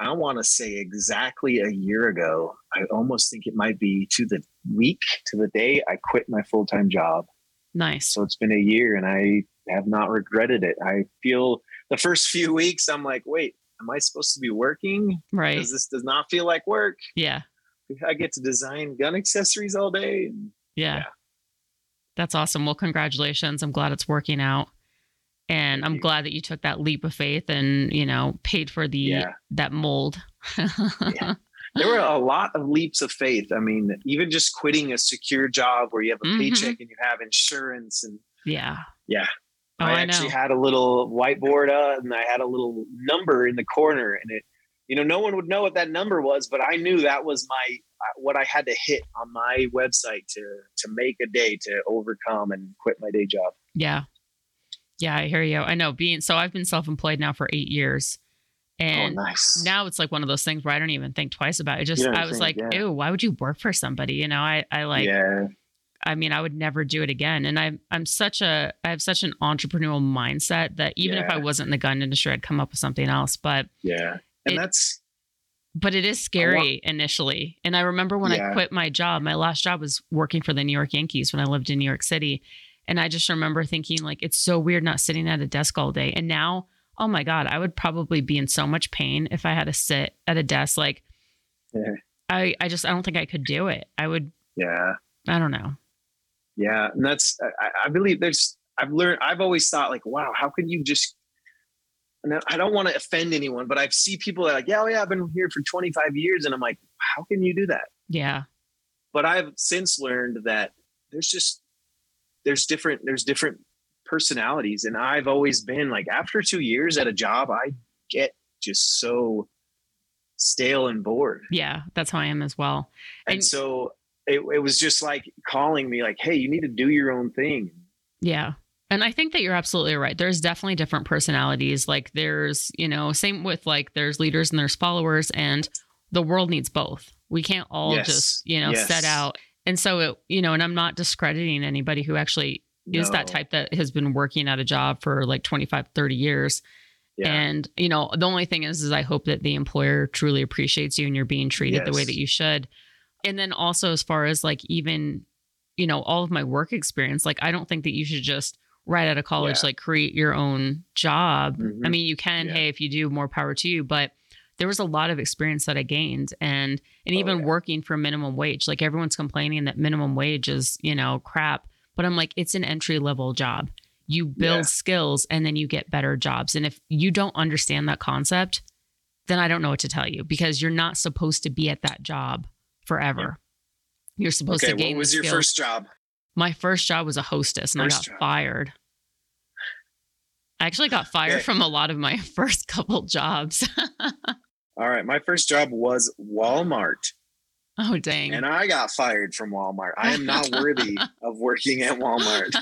I want to say exactly a year ago. I almost think it might be to the week, to the day I quit my full time job. Nice. So it's been a year and I have not regretted it. I feel the first few weeks, I'm like, wait, am I supposed to be working? Right. Because this does not feel like work. Yeah. I get to design gun accessories all day. Yeah. Yeah. That's awesome. Well, congratulations. I'm glad it's working out. And I'm glad that you took that leap of faith and, you know, paid for the Yeah. that mold. Yeah. *laughs* There were a lot of leaps of faith. I mean, even just quitting a secure job where you have a Mhm. paycheck and you have insurance and yeah. Yeah. Oh, I I, actually had a little whiteboard uh, and I had a little number in the corner and it, you know, no one would know what that number was, but I knew that was my, what I had to hit on my website to, to make a day to overcome and quit my day job. yeah. Yeah, I hear you. I know being so I've been self-employed now for 8 years. Oh, and oh, nice. now it's like one of those things where I don't even think twice about it. Just I was think, like, yeah. ew, why would you work for somebody? You know, I I like yeah. I mean, I would never do it again. And I I'm such a I have such an entrepreneurial mindset that even yeah. if I wasn't in the gun industry, I'd come up with something else. But yeah. And it, that's but it is scary initially. And I remember when yeah. I quit my job, my last job was working for the New York Yankees when I lived in New York City. And I just remember thinking, like, it's so weird not sitting at a desk all day. And now, oh my God, I would probably be in so much pain if I had to sit at a desk. Like, yeah. I, I just, I don't think I could do it. I would, yeah. I don't know. Yeah. And that's, I, I believe there's, I've learned, I've always thought, like, wow, how can you just and I don't want to offend anyone, but I see people that are like, yeah, oh yeah, I've been here for 25 years. And I'm like, how can you do that? Yeah. But I've since learned that there's just, there's different, there's different personalities. And I've always been like, after two years at a job, I get just so stale and bored. Yeah. That's how I am as well. And, and so it, it was just like calling me like, Hey, you need to do your own thing. Yeah. And I think that you're absolutely right. There's definitely different personalities. Like there's, you know, same with like there's leaders and there's followers, and the world needs both. We can't all yes. just, you know, yes. set out. And so, it, you know, and I'm not discrediting anybody who actually no. is that type that has been working at a job for like 25, 30 years. Yeah. And, you know, the only thing is, is I hope that the employer truly appreciates you and you're being treated yes. the way that you should. And then also, as far as like even, you know, all of my work experience, like I don't think that you should just right out of college yeah. like create your own job mm-hmm. i mean you can yeah. hey if you do more power to you but there was a lot of experience that i gained and and oh, even yeah. working for minimum wage like everyone's complaining that minimum wage is you know crap but i'm like it's an entry level job you build skills and then you get better jobs and if you don't understand that concept then i don't know what to tell you because you're not supposed to be at that job forever you're supposed okay, to gain what was your first job my first job was a hostess and first I got job. fired. I actually got fired from a lot of my *laughs* first couple jobs. *laughs* All right. My first job was Walmart. Oh, dang. And I got fired from Walmart. I am not worthy *laughs* of working at Walmart.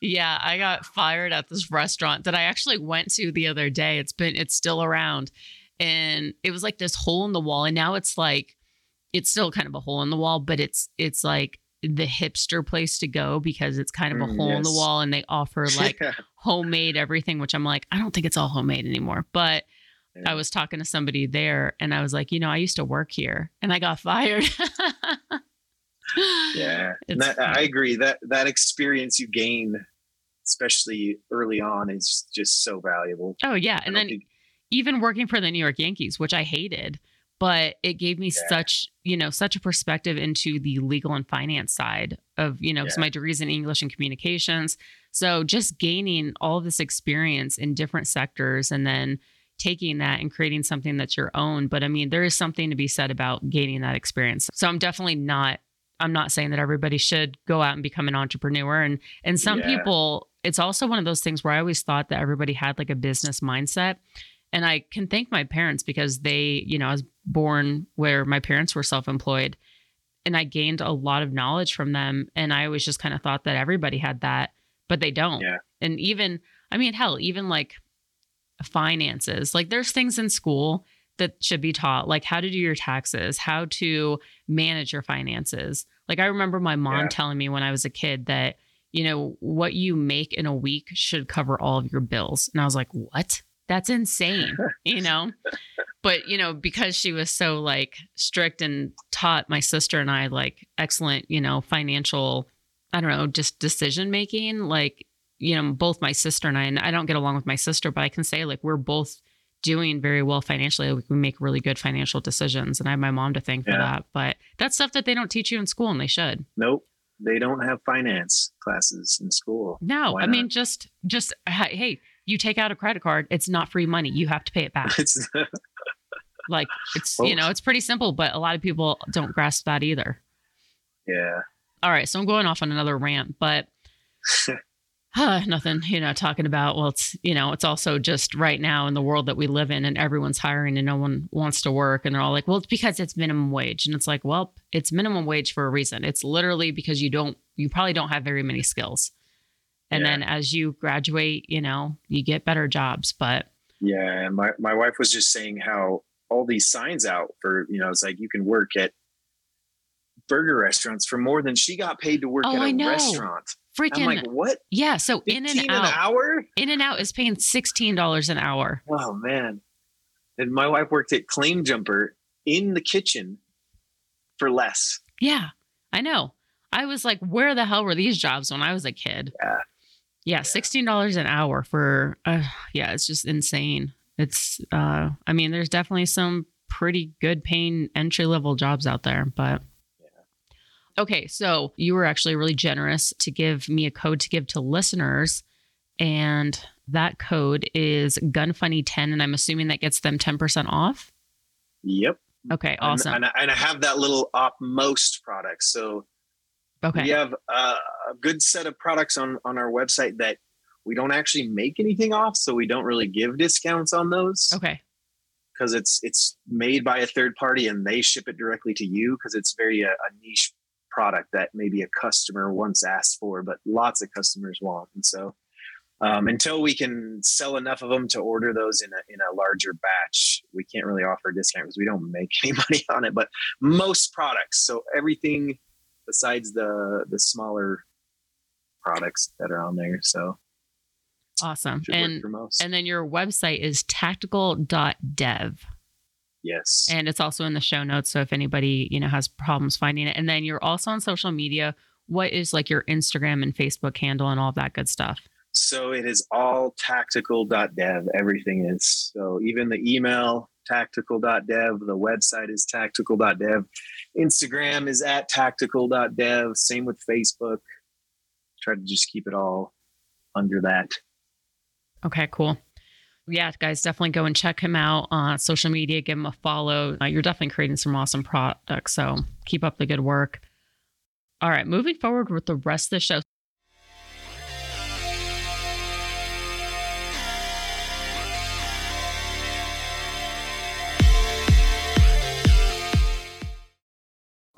yeah, I got fired at this restaurant that I actually went to the other day. It's been, it's still around. And it was like this hole in the wall. And now it's like, it's still kind of a hole in the wall, but it's, it's like the hipster place to go because it's kind of a mm, hole yes. in the wall and they offer *laughs* like yeah. homemade everything, which I'm like, I don't think it's all homemade anymore. But yeah. I was talking to somebody there and I was like, you know, I used to work here and I got *laughs* fired. yeah. That, I agree. That that experience you gain, especially early on, is just so valuable. Oh yeah. And then think... even working for the New York Yankees, which I hated but it gave me yeah. such you know such a perspective into the legal and finance side of you know because yeah. my degrees in english and communications so just gaining all this experience in different sectors and then taking that and creating something that's your own but i mean there is something to be said about gaining that experience so i'm definitely not i'm not saying that everybody should go out and become an entrepreneur and and some yeah. people it's also one of those things where i always thought that everybody had like a business mindset and I can thank my parents because they, you know, I was born where my parents were self employed and I gained a lot of knowledge from them. And I always just kind of thought that everybody had that, but they don't. Yeah. And even, I mean, hell, even like finances, like there's things in school that should be taught, like how to do your taxes, how to manage your finances. Like I remember my mom yeah. telling me when I was a kid that, you know, what you make in a week should cover all of your bills. And I was like, what? That's insane, *laughs* you know? But, you know, because she was so like strict and taught my sister and I like excellent, you know, financial, I don't know, just decision making, like, you know, both my sister and I, and I don't get along with my sister, but I can say like we're both doing very well financially. We make really good financial decisions. And I have my mom to thank for that. But that's stuff that they don't teach you in school and they should. Nope they don't have finance classes in school. No, Why I not? mean just just hey, you take out a credit card, it's not free money. You have to pay it back. *laughs* It's like it's you know, it's pretty simple, but a lot of people don't grasp that either. Yeah. All right, so I'm going off on another rant, but uh, *laughs* *sighs* nothing, you know, talking about well, it's you know, it's also just right now in the world that we live in and everyone's hiring and no one wants to work and they're all like, well, it's because it's minimum wage. And it's like, well, it's minimum wage for a reason. It's literally because you don't you probably don't have very many skills And Yeah. then as you graduate, you know, you get better jobs. But Yeah, and my my wife was just saying how all these signs out for you know it's like you can work at burger restaurants for more than she got paid to work Oh, at a I know. restaurant. freaking I'm like, what? yeah. So in and an hour? In-N-Out is paying sixteen dollars an hour. Oh man! And my wife worked at Claim Jumper in the kitchen for less. Yeah, I know. I was like, where the hell were these jobs when I was a kid? Yeah. Yeah, sixteen dollars an hour for uh, yeah, it's just insane. It's uh I mean, there's definitely some pretty good paying entry level jobs out there, but Okay, so you were actually really generous to give me a code to give to listeners and that code is gunfunny10 and I'm assuming that gets them 10% off. Yep. Okay, And- awesome. And, I, and I have that little op most product. So okay. we have a, a good set of products on on our website that we don't actually make anything off. So we don't really give discounts on those. Okay. because it's it's made by a third party and they ship it directly to you because it's very uh, a, a niche product that maybe a customer once asked for but lots of customers want and so um, until we can sell enough of them to order those in a, in a larger batch we can't really offer a discount because we don't make *laughs* any money on it but most products so everything besides the the smaller products that are on there so Awesome. And and then your website is tactical.dev. yes and it's also in the show notes so if anybody you know has problems finding it and then you're also on social media what is like your instagram and facebook handle and all that good stuff So it is all tactical.dev. Everything is. So even the email, tactical.dev, the website is tactical.dev. Instagram is at tactical.dev. Same with Facebook. Try to just keep it all under that. okay cool yeah guys definitely go and check him out on social media give him a follow uh, you're definitely creating some awesome products so keep up the good work all right moving forward with the rest of the show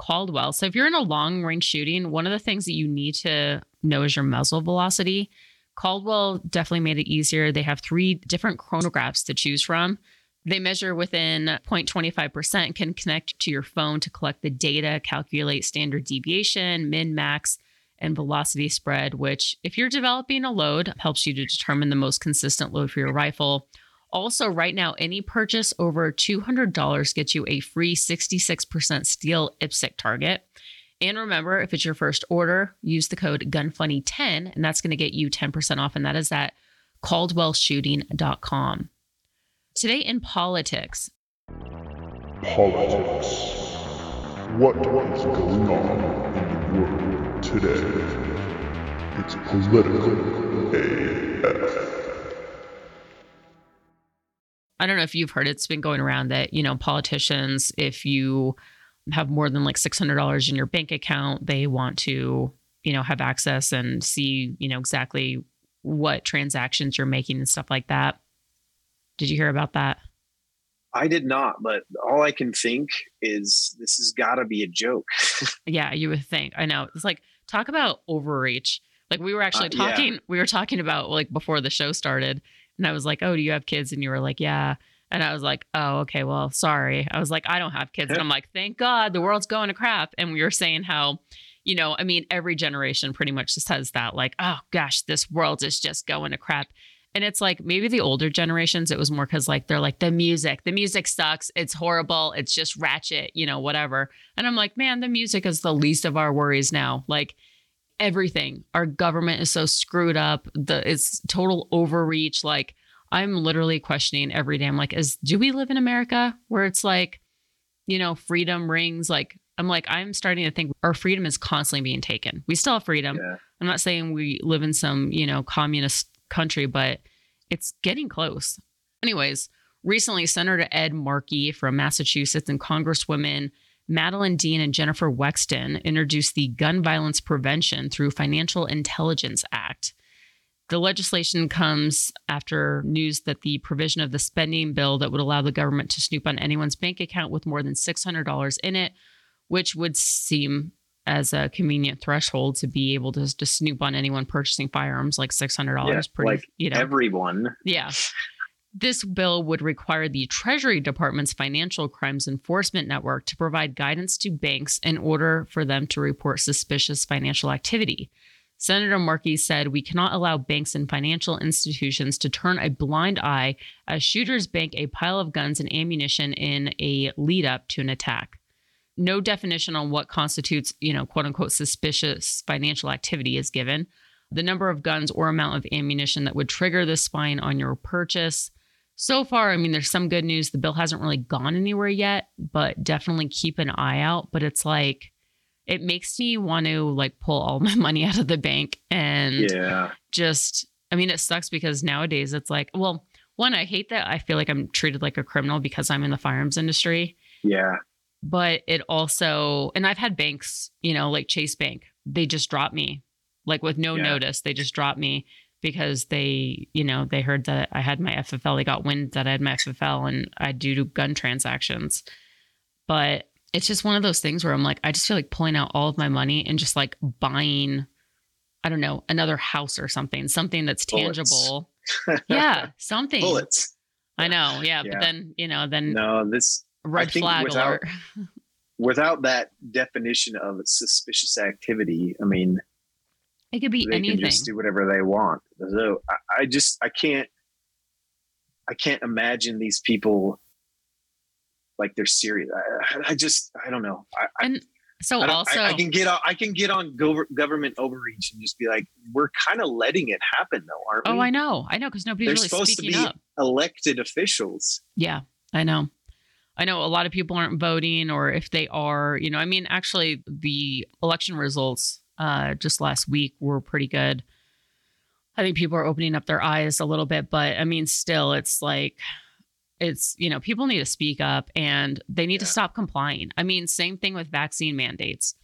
Caldwell. So if you're in a long range shooting, one of the things that you need to know is your muzzle velocity. Caldwell definitely made it easier. They have three different chronographs to choose from. They measure within 0.25%, can connect to your phone to collect the data, calculate standard deviation, min, max, and velocity spread, which, if you're developing a load, helps you to determine the most consistent load for your rifle. Also, right now, any purchase over $200 gets you a free 66% steel IPSC target. And remember, if it's your first order, use the code GUNFUNNY10, and that's going to get you 10% off, and that is at caldwellshooting.com. Today in politics, Politics. What is going on in the world today? It's political AF. I don't know if you've heard it's been going around that, you know, politicians, if you have more than like $600 in your bank account, they want to, you know, have access and see, you know, exactly what transactions you're making and stuff like that. Did you hear about that? I did not, but all I can think is this has got to be a joke. *laughs* Yeah, you would think. I know. It's like talk about overreach. Like we were actually Uh, yeah. talking, we were talking about like before the show started, and I was like, "Oh, do you have kids?" And you were like, "Yeah." And I was like, "Oh, okay. Well, sorry." I was like, "I don't have kids," and I'm like, "Thank God, the world's going to crap." And we were saying how, you know, I mean, every generation pretty much just has that, like, "Oh gosh, this world is just going to crap." And it's like maybe the older generations, it was more because like they're like the music, the music sucks, it's horrible, it's just ratchet, you know, whatever. And I'm like, man, the music is the least of our worries now. Like everything, our government is so screwed up. The it's total overreach. Like I'm literally questioning every day. I'm like, is do we live in America where it's like, you know, freedom rings? Like I'm like, I'm starting to think our freedom is constantly being taken. We still have freedom. Yeah. I'm not saying we live in some, you know, communist country, but it's getting close. Anyways, recently Senator Ed Markey from Massachusetts and Congresswomen Madeleine Dean and Jennifer Wexton introduced the Gun Violence Prevention through Financial Intelligence Act. The legislation comes after news that the provision of the spending bill that would allow the government to snoop on anyone's bank account with more than $600 in it, which would seem as a convenient threshold to be able to to snoop on anyone purchasing firearms like six hundred dollars. Yeah, pretty, like you know, Everyone. yeah. This bill would require the Treasury Department's Financial Crimes Enforcement Network to provide guidance to banks in order for them to report suspicious financial activity. Senator Markey said we cannot allow banks and financial institutions to turn a blind eye as shooters bank a pile of guns and ammunition in a lead up to an attack. No definition on what constitutes, you know, quote unquote suspicious financial activity is given. The number of guns or amount of ammunition that would trigger this fine on your purchase. So far, I mean, there's some good news. The bill hasn't really gone anywhere yet, but definitely keep an eye out. But it's like, it makes me want to like pull all *laughs* my money out of the bank and Yeah. just I mean it sucks because nowadays it's like well one I hate that I feel like I'm treated like a criminal because I'm in the firearms industry Yeah. but it also and I've had banks you know like Chase Bank they just drop me like with no Yeah. notice they just drop me because they you know they heard that I had my FFL they got wind that I had my FFL and I do gun transactions but it's just one of those things where I'm like, I just feel like pulling out all of my money and just like buying, I don't know, another house or something, something that's Bullets. tangible. *laughs* yeah, something. Bullets. I know. Yeah, Yeah. But then, you know, then No, this red flag without- alert. *laughs* without that definition of suspicious activity, I mean, It could be they anything. can just do whatever they want. So I, I just I can't I can't imagine these people like they're serious. I, I just I don't know. I, and so I, also, I, can get on I can get on gov- government overreach and just be like, we're kind of letting it happen though, aren't oh, we? oh, I know. I know because nobody's They're really supposed to be up. elected officials. Yeah, I know. I know a lot of people aren't voting, or if they are, you know, I mean, actually, the election results uh, just last week were pretty good. I think people are opening up their eyes a little bit, but I mean, still, it's like, it's, you know, people need to speak up and they need to stop complying. I mean, same thing with vaccine mandates,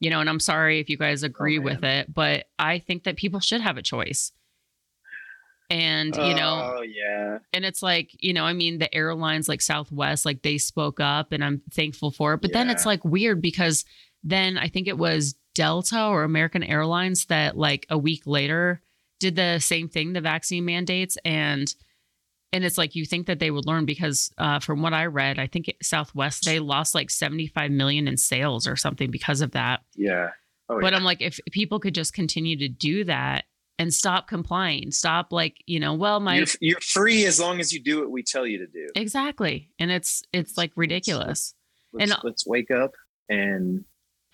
you know, and I'm sorry if you guys agree with it, but I think that people should have a choice. And, you know, oh yeah, and it's like you know i mean the airlines like southwest like they spoke up and i'm thankful for it but then it's like weird because then i think it was delta or american airlines that like a week later did the same thing the vaccine mandates and and it's like you think that they would learn because uh, from what i read i think southwest they lost like 75 million in sales or something because of that yeah. Oh, but yeah. I'm like, if people could just continue to do that and stop complying, stop like, you know, well, my you're, you're free as long as you do what we tell you to do. exactly, and it's it's like ridiculous. Let's, and- let's wake up and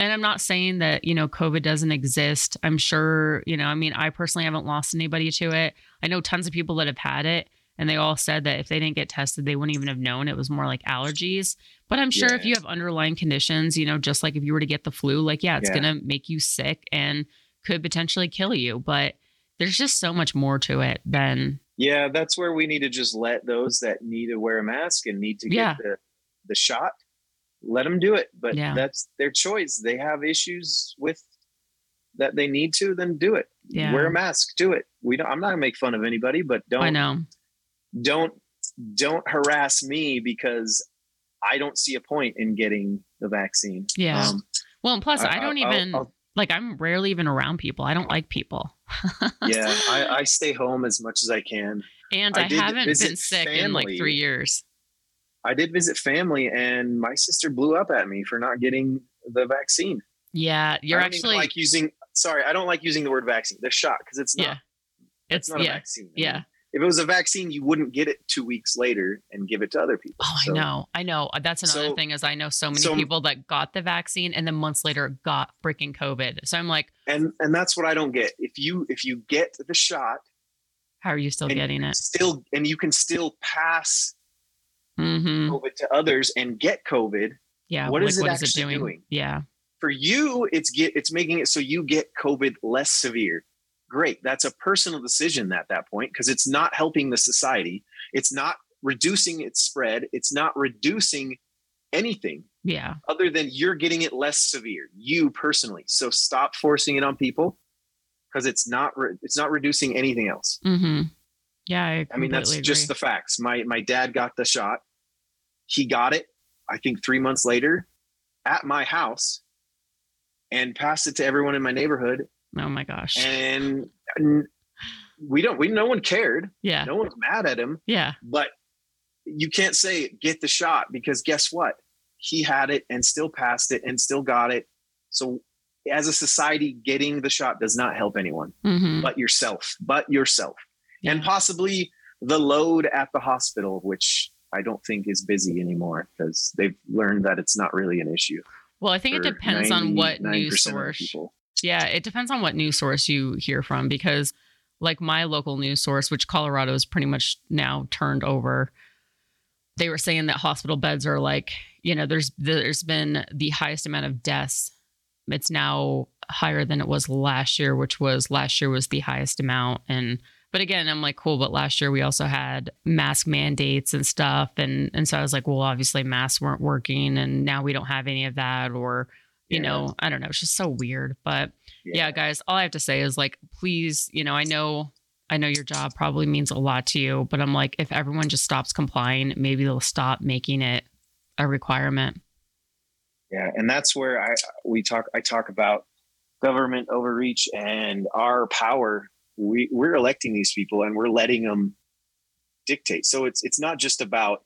And I'm not saying that you know COVID doesn't exist. I'm sure you know. I mean, I personally haven't lost anybody to it. I know tons of people that have had it, and they all said that if they didn't get tested, they wouldn't even have known it was more like allergies. But I'm sure if you have underlying conditions, you know, just like if you were to get the flu, like yeah, it's Yeah. gonna make you sick and could potentially kill you. But there's just so much more to it than yeah, that's where we need to just let those that need to wear a mask and need to get Yeah. the the shot, let them do it. But Yeah. that's their choice. They have issues with that they need to, then do it. Yeah. Wear a mask, do it. We don't. I'm not gonna make fun of anybody, but don't I know. don't don't harass me because I don't see a point in getting the vaccine. Yeah. Um, Well, and plus, I, I- don't I'll- even I'll- like. I'm rarely even around people. I don't like people. *laughs* yeah, I, I stay home as much as I can. and I I, haven't been sick in like three years. I did visit family, and my sister blew up at me for not getting the vaccine. Yeah, you're actually. like using. Sorry, I don't like using the word vaccine. The shot because it's not. yeah, It's it's not a yeah, vaccine. I yeah. mean, if it was a vaccine, you wouldn't get it two weeks later and give it to other people. Oh, So, I know. I know. That's another so- thing is I know so many so- people that got the vaccine and then months later got freaking COVID. So I'm like, And and that's what I don't get. If you if you get the shot how are you still getting you it? still and you can still pass Mm-hmm. COVID to others and get COVID, Yeah. what like, is it what actually doing? Yeah. for you it's get it's making it so you get covid less severe great that's a personal decision at that point because it's not helping the society it's not reducing its spread it's not reducing anything Yeah. other than you're getting it less severe you personally so stop forcing it on people because it's not re- it's not reducing anything else Mm-hmm. Yeah. I, i mean that's completely just the facts my my dad got the shot he got it i think 3 months later at my house and passed it to everyone in my neighborhood. Oh my gosh. And, we don't, we, no one cared. yeah. No one's mad at him, Yeah. but you can't say get the shot because guess what? He had it and still passed it and still got it. So as a society, getting the shot does not help anyone hmm but yourself, but yourself. And possibly the load at the hospital, which I don't think is busy anymore because they've learned that it's not really an issue. Well, I think it depends on what news source. Yeah, it depends on what news source you hear from because like my local news source, which Colorado is pretty much now turned over, they were saying that hospital beds are like, you know, there's there's been the highest amount of deaths. It's now higher than it was last year, which was last year was the highest amount. And but again, I'm like, cool, but last year we also had mask mandates and stuff. And and so I was like, well, obviously masks weren't working and now we don't have any of that or you Yeah. know, I don't know. It's just so weird. But yeah. guys, all I have to say is like, please, you know, I know, I know your job probably means a lot to you, but I'm like, if everyone just stops complying, maybe they'll stop making it a requirement. Yeah, and that's where I we talk I talk about government overreach and our power. We we're electing these people and we're letting them dictate. So it's it's not just about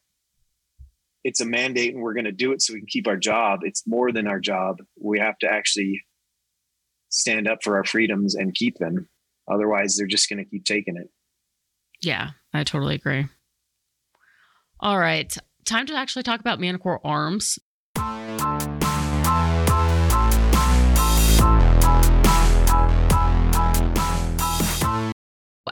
it's a mandate and we're going to do it so we can keep our job. It's more than our job. We have to actually stand up for our freedoms and keep them. Otherwise, they're just going to keep taking it. Yeah, I totally agree. All right, time to actually talk about Manticore Arms.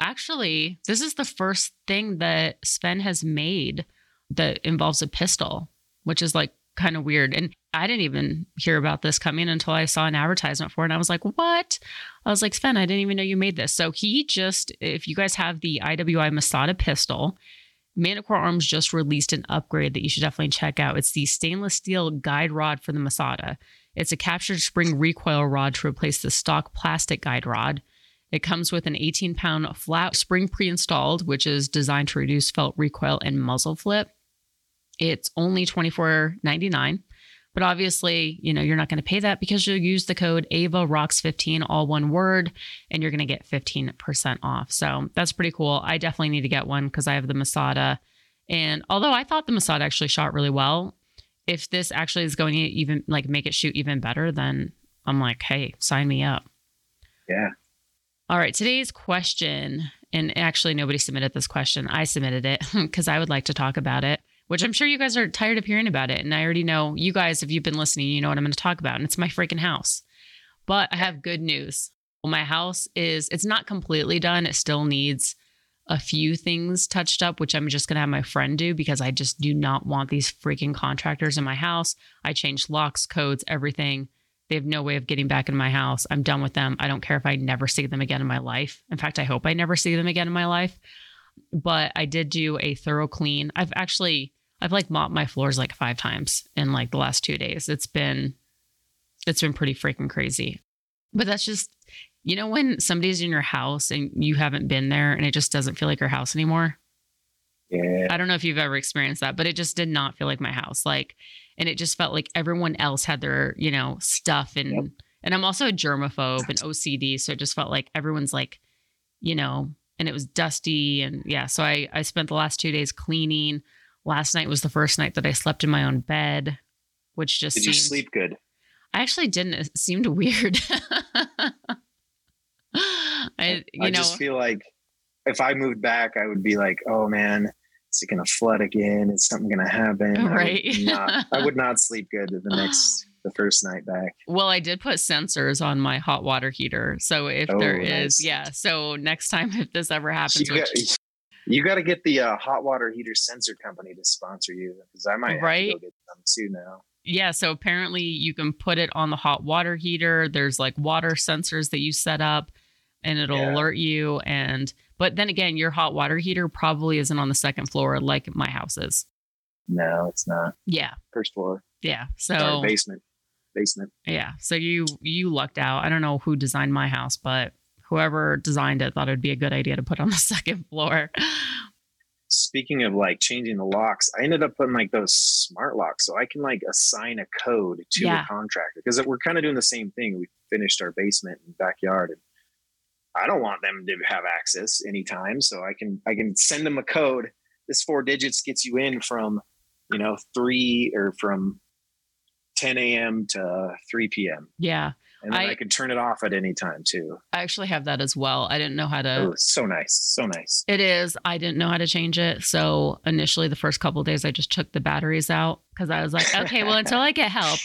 Actually, this is the first thing that Sven has made that involves a pistol, which is like kind of weird. And I didn't even hear about this coming until I saw an advertisement for it. And I was like, what? I was like, Sven, I didn't even know you made this. So he just, if you guys have the IWI Masada pistol, Manticore Arms just released an upgrade that you should definitely check out. It's the stainless steel guide rod for the Masada. It's a captured spring recoil rod to replace the stock plastic guide rod. It comes with an 18 pound flat spring pre installed, which is designed to reduce felt recoil and muzzle flip. It's only $24.99. But obviously, you know, you're not going to pay that because you'll use the code AVA Rocks 15, all one word, and you're going to get 15% off. So that's pretty cool. I definitely need to get one because I have the Masada. And although I thought the Masada actually shot really well, if this actually is going to even like make it shoot even better, then I'm like, hey, sign me up. Yeah. All right, today's question, and actually nobody submitted this question. I submitted it *laughs* because I would like to talk about it, which I'm sure you guys are tired of hearing about it. And I already know you guys, if you've been listening, you know what I'm going to talk about. And it's my freaking house. But I have good news. Well, my house is, it's not completely done. It still needs a few things touched up, which I'm just going to have my friend do because I just do not want these freaking contractors in my house. I changed locks, codes, everything. They have no way of getting back in my house. I'm done with them. I don't care if I never see them again in my life. In fact, I hope I never see them again in my life. But I did do a thorough clean. I've actually I've like mopped my floors like 5 times in like the last 2 days. It's been it's been pretty freaking crazy. But that's just you know when somebody's in your house and you haven't been there and it just doesn't feel like your house anymore? Yeah. I don't know if you've ever experienced that, but it just did not feel like my house. Like, and it just felt like everyone else had their, you know, stuff and Yep. and I'm also a germaphobe and OCD, so it just felt like everyone's like, you know, and it was dusty and yeah. So I I spent the last two days cleaning. Last night was the first night that I slept in my own bed, which just Did you sleep good? I actually didn't. It seemed weird. *laughs* I you I know just feel like if I moved back, I would be like, oh man, is it going to flood again? Is something going to happen? I would Right. not- I would not *laughs* sleep good the next, *sighs* the first night back. Well, I did put sensors on my hot water heater. So if there Oh, is, yeah. So next time *laughs* if this ever happens, You which, got, you got to get the uh, hot water heater sensor company to sponsor you because I might have Right. get some too now. yeah. So apparently you can put it on the hot water heater. There's like water sensors that you set up and it'll Yeah. alert you. And, but then again, your hot water heater probably isn't on the second floor like my house is. No, it's not. Yeah. First floor, Yeah. So Sorry, basement, basement. yeah. So you, you lucked out. I don't know who designed my house, but whoever designed it thought it'd be a good idea to put on the *laughs* second floor. speaking of like changing the locks, I ended up putting like those smart locks so I can like assign a code to Yeah. the contractor because we're kind of doing the same thing. We finished our basement and backyard and I don't want them to have access anytime. So I can I can send them a code. This four digits gets you in from, you know, three or from 10 a.m. to 3 p.m. Yeah. And then I, I- can turn it off at any time too. I actually have that as well. I didn't know how to Oh, so nice. So nice. It is. I didn't know how to change it. So initially, the first couple of days, I just took the batteries out because I was like, okay, well, until I get help,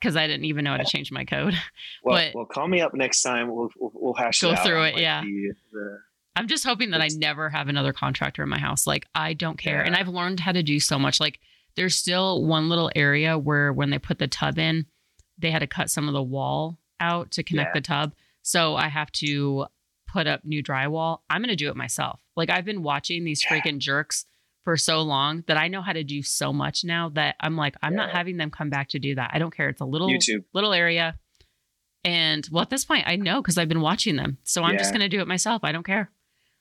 because I didn't even know how to change my code. *laughs* Well, But- well, call me up next time. We'll we'll, we'll hash Go it out through it, like, yeah. the- the- uh, I'm just hoping that I never have another contractor in my house. Like, I don't care. And I've learned how to do so much. Like, there's still one little area where when they put the tub in, they had to cut some of the wall out to connect Yeah. the tub. So I have to put up new drywall. I'm going to do it myself. Like, I've been watching these Yeah. freaking jerks for so long that I know how to do so much now that I'm like, I'm not having them come back to do that. I don't care. It's a little YouTube. little area. And well, at this point, I know because I've been watching them. So I'm just going to do it myself. I don't care.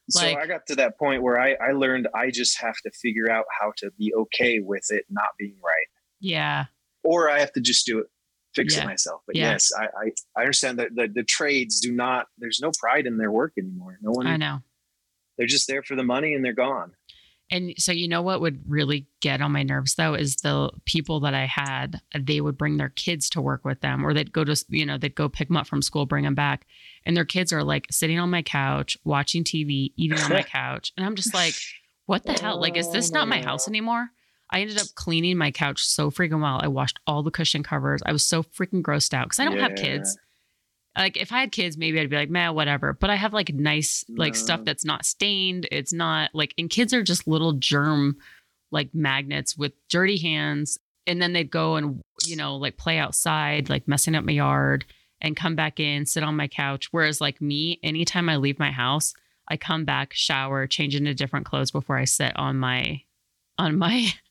So I got to that point where I, I learned I just have to figure out how to be okay with it not being right, Yeah. or I have to just do it, fix Yeah. it myself. But Yeah. yes, I, I I understand that the, the trades do not. There's no pride in their work anymore. No one. I know. They're just there for the money and they're gone. And so, you know what would really get on my nerves though is the people that I had, uh, they would bring their kids to work with them, or they'd go to, you know, they'd go pick them up from school, bring them back. And their kids are like sitting on my couch, watching TV, eating on my *laughs* couch. And I'm just like, what the hell? Like, is this not my house oh. anymore? I ended up cleaning my couch so freaking well. I washed all the cushion covers. I was so freaking grossed out because I don't have kids. Like if I had kids, maybe I'd be like, man, whatever. But I have like nice, like stuff that's not stained. It's not like, and kids are just little germ like magnets with dirty hands. And then they'd go and, you know, like play outside, like messing up my yard and come back in, sit on my couch. Whereas like me, anytime I leave my house, I come back, shower, change into different clothes before I sit on my, on my *laughs*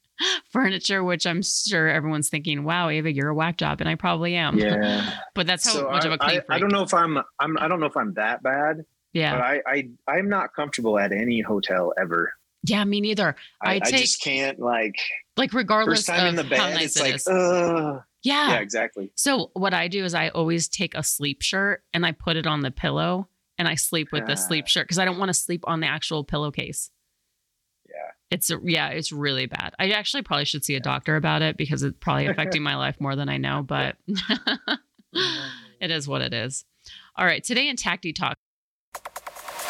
furniture, which I'm sure everyone's thinking, wow, Ava, you're a whack job. And I probably am. Yeah. *laughs* But that's how so much I, of a clean I, I don't know if I'm I'm I don't know if I'm that bad, Yeah. but I I I'm not comfortable at any hotel ever. Yeah, me neither. I, I I just can't like Like regardless first time of in the how bed. nice it's it like, is. ugh. yeah. yeah, exactly. So what I do is I always take a sleep shirt and I put it on the pillow and I sleep with the sleep Ah. shirt because I don't want to sleep on the actual pillowcase. Yeah. It's yeah, it's really bad. I actually probably should see a doctor about it because it's probably *laughs* affecting my life more than I know, but *laughs* *laughs* it is what it is. All right, today in Tacti Talk,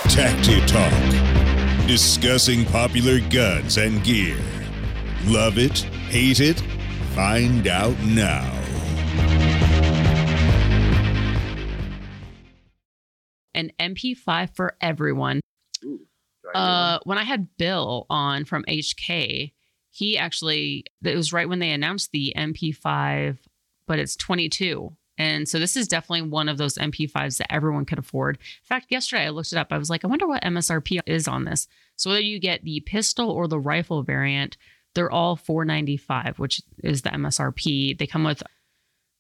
Tacti Talk. Discussing popular guns and gear. Love it? Hate it? Find out now. an MP5 for everyone. Ooh, do I do one? Uh, when I had Bill on from HK, he actually it was right when they announced the MP5, but it's 22. And so this is definitely one of those MP5s that everyone could afford. In fact, yesterday I looked it up. I was like, I wonder what MSRP is on this. So whether you get the pistol or the rifle variant, they're all 495, which is the MSRP. They come with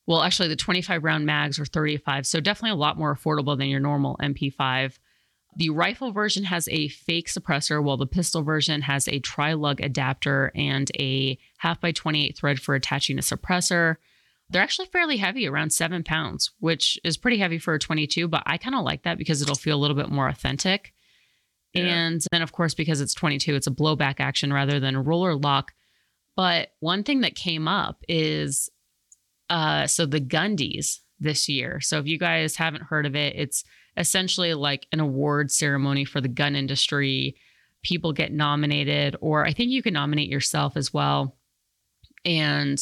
well, actually the 25 round mags are 35. So definitely a lot more affordable than your normal MP5. The rifle version has a fake suppressor, while the pistol version has a tri lug adapter and a half by 28 thread for attaching a suppressor. They're actually fairly heavy, around seven pounds, which is pretty heavy for a 22, but I kind of like that because it'll feel a little bit more authentic. Yeah. And then, of course, because it's 22, it's a blowback action rather than a roller lock. But one thing that came up is uh, so the Gundies this year. So if you guys haven't heard of it, it's essentially like an award ceremony for the gun industry. People get nominated, or I think you can nominate yourself as well. And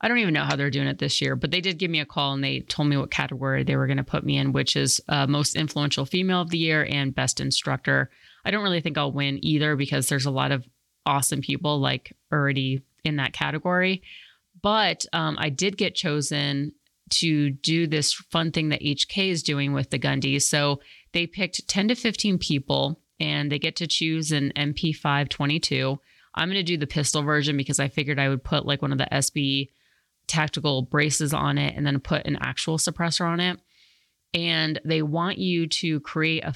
I don't even know how they're doing it this year, but they did give me a call and they told me what category they were going to put me in, which is uh, most influential female of the year and best instructor. I don't really think I'll win either because there's a lot of awesome people like already in that category. But um, I did get chosen to do this fun thing that HK is doing with the Gundies. So they picked 10 to 15 people and they get to choose an MP5 22. I'm going to do the pistol version because I figured I would put like one of the SB tactical braces on it and then put an actual suppressor on it. And they want you to create a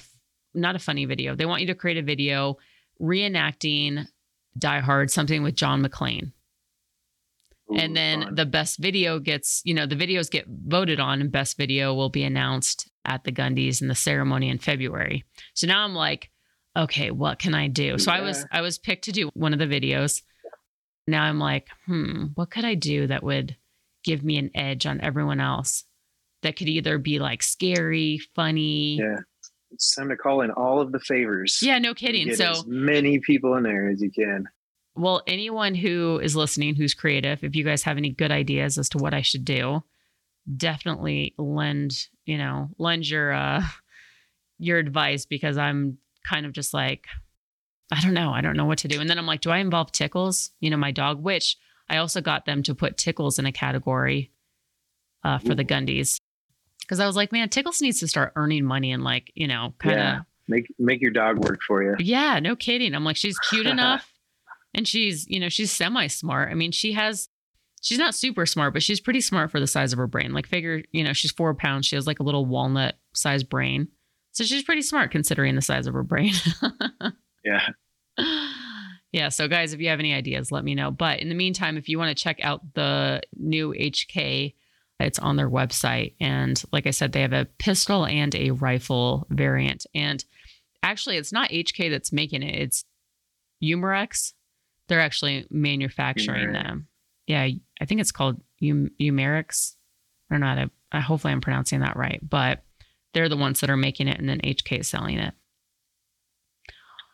not a funny video, they want you to create a video reenacting Die Hard, something with John McClane. Ooh, and then fun. the best video gets, you know, the videos get voted on, and best video will be announced at the Gundies in the ceremony in February. So now I'm like, okay, what can I do? So I was I was picked to do one of the videos. Now I'm like, hmm, what could I do that would give me an edge on everyone else? That could either be like scary, funny. yeah, it's time to call in all of the favors. Yeah, no kidding. So as many people in there as you can. Well, anyone who is listening who's creative, if you guys have any good ideas as to what I should do, definitely lend, you know, lend your uh *laughs* your advice because I'm kind of just like I don't know, I don't know what to do. And then I'm like, do I involve Tickles? You know, my dog, which I also got them to put Tickles in a category uh for the Gundies. Cuz I was like, man, Tickles needs to start earning money and like, you know, kind of Yeah. Make make your dog work for you. yeah, no kidding. I'm like, she's cute *laughs* enough and she's, you know, she's semi smart. I mean, she has, she's not super smart, but she's pretty smart for the size of her brain. Like, figure, you know, she's four pounds. She has like a little walnut sized brain. So she's pretty smart considering the size of her brain. *laughs* Yeah. yeah. So, guys, if you have any ideas, let me know. But in the meantime, if you want to check out the new HK, it's on their website. And like I said, they have a pistol and a rifle variant. And actually, it's not HK that's making it, it's Umarex. They're actually manufacturing them. Yeah. I think it's called um, I don't I, I, hopefully, I'm pronouncing that right. But they're the ones that are making it, and then HK is selling it.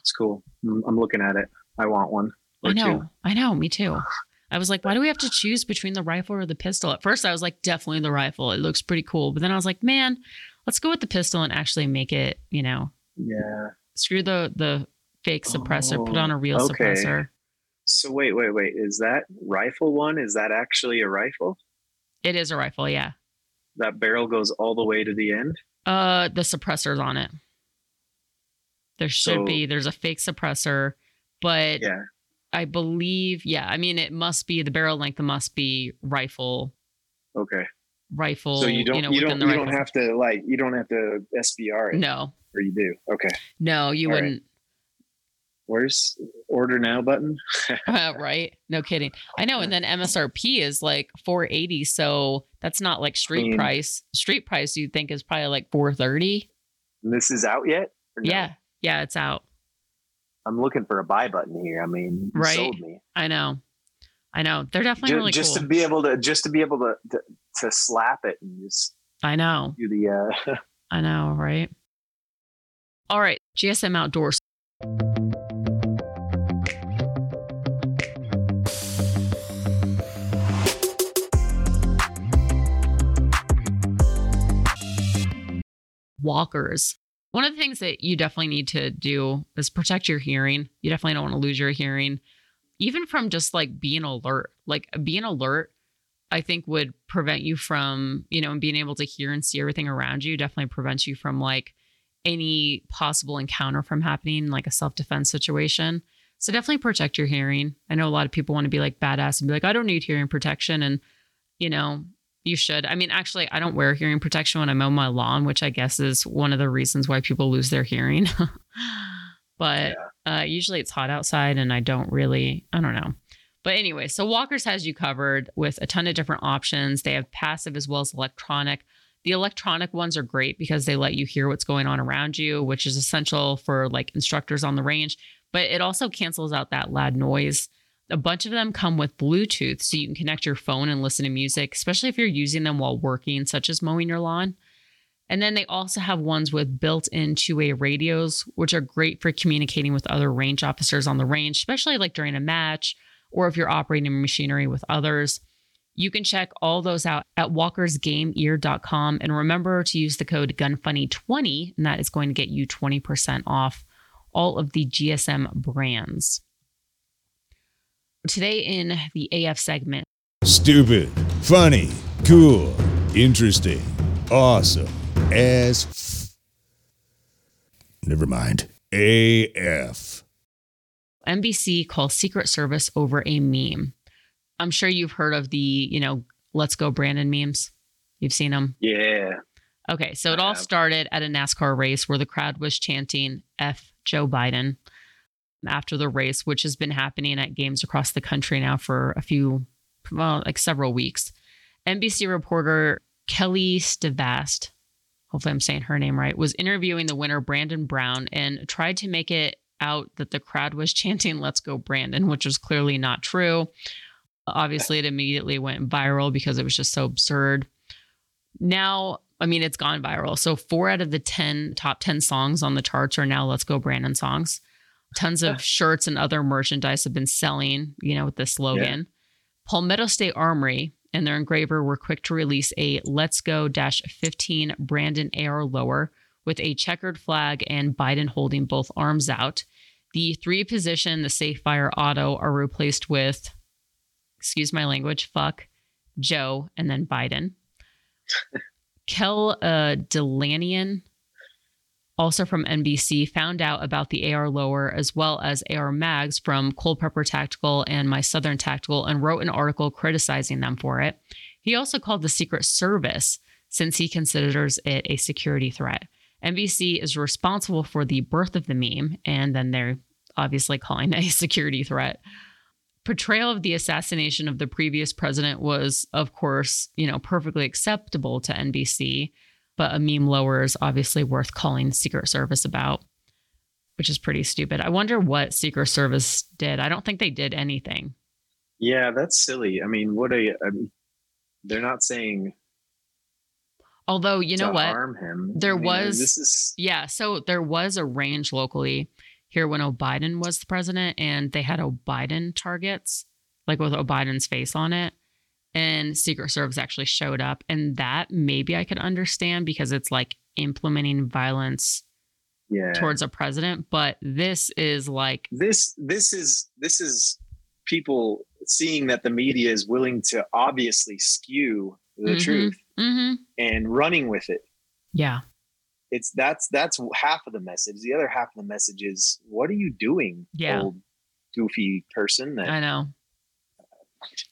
It's cool. I'm looking at it. I want one. I know. Two. I know. Me too. *sighs* I was like, why do we have to choose between the rifle or the pistol? At first, I was like, definitely the rifle. It looks pretty cool. But then I was like, man, let's go with the pistol and actually make it, you know, Yeah. screw the the fake suppressor, put on a real Oh, okay. suppressor. So wait, wait, wait. Is that rifle one? Is that actually a rifle? It is a rifle, yeah. That barrel goes all the way to the end. Uh, the suppressor's on it. There should So- be. There's a fake suppressor, but Yeah. I believe, yeah. I mean, it must be the barrel length must be rifle, Okay. rifle. So you don't know, you don't you rifle. don't have to like you don't have to SBR it No, or you do. Okay. no, you All right. Where's order now button? *laughs* Uh, right? No kidding. I know. And then MSRP is like 480. So that's not like street mean- price. Street price you'd think is probably like 430. This is out yet? No? Yeah. Yeah, it's out. I'm looking for a buy button here. I mean, you Right. sold me. I know. I know. They're definitely Ju- really just cool. to be able to just to be able to, to to slap it and just I know. do the uh *laughs* I know, right? All right. GSM Outdoors. Walkers. One of the things that you definitely need to do is protect your hearing. You definitely don't want to lose your hearing, even from just like being alert. Like being alert, I think would prevent you from, you know, and being able to hear and see everything around you definitely prevents you from like any possible encounter from happening, like a self defense situation. So definitely protect your hearing. I know a lot of people want to be like badass and be like, I don't need hearing protection. And, you know, you should. I mean, actually, I don't wear hearing protection when I mow my lawn, which I guess is one of the reasons why people lose their hearing. *laughs* but uh, usually it's hot outside and I don't really, I don't know. But anyway, so Walkers has you covered with a ton of different options. They have passive as well as electronic. The electronic ones are great because they let you hear what's going on around you, which is essential for like instructors on the range, but it also cancels out that loud noise. A bunch of them come with Bluetooth, so you can connect your phone and listen to music, especially if you're using them while working, such as mowing your lawn. And then they also have ones with built in two way radios, which are great for communicating with other range officers on the range, especially like during a match or if you're operating machinery with others. You can check all those out at walkersgameear.com. And remember to use the code GUNFUNNY20, and that is going to get you 20% off all of the GSM brands. Today in the AF segment, Stupid, funny, cool, interesting, awesome, as f- Never mind. AF. NBC calls Secret Service over a meme. I'm sure you've heard of the, you know, let's go Brandon memes. You've seen them. yeah. Okay, so it all started at a NASCAR race where the crowd was chanting F Joe Biden. After the race, which has been happening at games across the country now for a few, well, like several weeks. NBC reporter Kelli Stavast, hopefully I'm saying her name right, was interviewing the winner, Brandon Brown, and tried to make it out that the crowd was *laughs* chanting, Let's go, Brandon, which was clearly not true. Obviously, it immediately went viral because it was just so absurd. Now, I mean, it's gone viral. So, four out of the 10 top 10 songs on the charts are now Let's Go Brandon songs. Tons of shirts and other merchandise have been selling, you know, with the slogan. Yeah. Palmetto State Armory and their engraver were quick to release a Let's Go 15 Brandon AR lower with a checkered flag and Biden holding both arms out. The three position, the safe fire auto, are replaced with, excuse my language, fuck, Joe, and then Biden. *laughs* Kel uh, Dilanian also from NBC, found out about the AR lower as well as AR mags from Culpeper Tactical and My Southern Tactical and wrote an article criticizing them for it. He also called the Secret Service since he considers it a security threat. NBC is responsible for the birth of the meme, and then they're obviously calling it a *laughs* security threat. Portrayal of the assassination of the previous president was, of course, you know, perfectly acceptable to NBC but a meme lower is obviously worth calling Secret Service about, which is pretty stupid. I wonder what Secret Service did. I don't think they did anything. Yeah, that's silly. I mean, what a I mean, they're not saying. Although you know what, harm him. There I mean, was this is yeah. So there was a range locally here when O'Biden was the president, and they had O'Biden targets, like with O'Biden's face on it and Secret Service actually showed up. And that maybe I could understand because it's like implementing violence yeah. towards a president. But this is like this this is this is people seeing that the media is willing to obviously skew the mm-hmm, truth mm-hmm. and running with it. Yeah. It's that's that's half of the message. The other half of the message is what are you doing, yeah. old goofy person that I know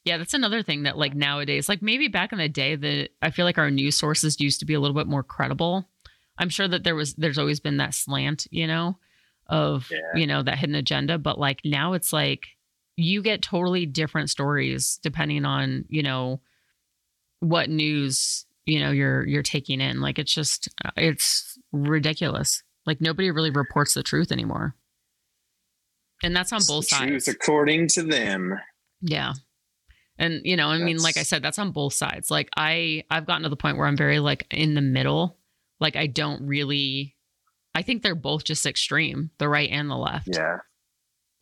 yeah, that's another thing that like nowadays, like maybe back in the day that I feel like our news sources used to be a little bit more credible. I'm sure that there was there's always been that slant, you know, of yeah. you know, that hidden agenda, but like now it's like you get totally different stories depending on, you know, what news, you know, you're you're taking in. Like it's just uh, it's ridiculous. Like nobody really reports the truth anymore. And that's on both sides. Truth according to them. Yeah. And you know, I mean, like I said, that's on both sides. Like I I've gotten to the point where I'm very like in the middle. Like I don't really I think they're both just extreme, the right and the left. Yeah.